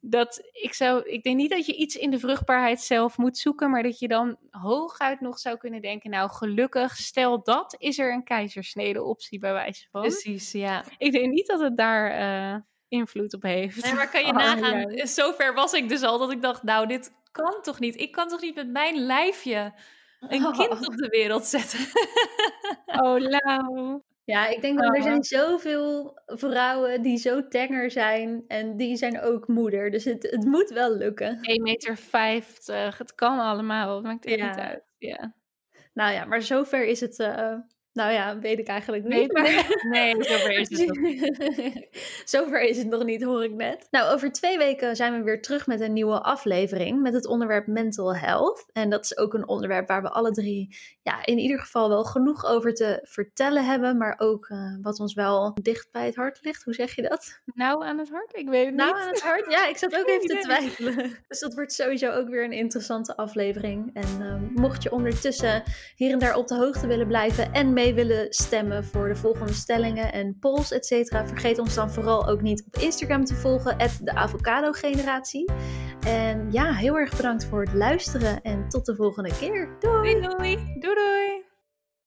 Dat ik zou, ik denk niet dat je iets in de vruchtbaarheid zelf moet zoeken, maar dat je dan hooguit nog zou kunnen denken, nou gelukkig, stel dat, is er een keizersnede optie bij wijze van. Precies, ja. Ik denk niet dat het daar eh, invloed op heeft. Nee, maar kan je Oh, nagaan, ja. zover was ik dus al dat ik dacht, nou, dit kan toch niet? Ik kan toch niet met mijn lijfje een Oh. kind op de wereld zetten? Oh, Lau. Ja, ik denk dat er Oh. zijn zoveel vrouwen die zo tenger zijn en die zijn ook moeder. Dus het, het moet wel lukken. 1,50 meter, het kan allemaal, het maakt echt Ja. niet uit. Ja. Nou ja, maar zover is het, eh, nou ja, weet ik eigenlijk niet. Maar... Nee, zover is het nog niet. Zover is het nog niet, hoor ik net. Nou, over twee weken zijn we weer terug met een nieuwe aflevering met het onderwerp mental health. En dat is ook een onderwerp waar we alle drie, ja, in ieder geval wel genoeg over te vertellen hebben, maar ook eh, wat ons wel dicht bij het hart ligt. Hoe zeg je dat? Nou aan het hart? Ik weet het Nou, niet. aan het hart. Ja, ik zat ook even te twijfelen. Dus dat wordt sowieso ook weer een interessante aflevering. En ehm, mocht je ondertussen hier en daar op de hoogte willen blijven en mee willen stemmen voor de volgende stellingen en polls, et cetera, vergeet ons dan vooral ook niet op Instagram te volgen, de Avocado Generatie. En ja, heel erg bedankt voor het luisteren en tot de volgende keer. Doei, doei. Doei doei!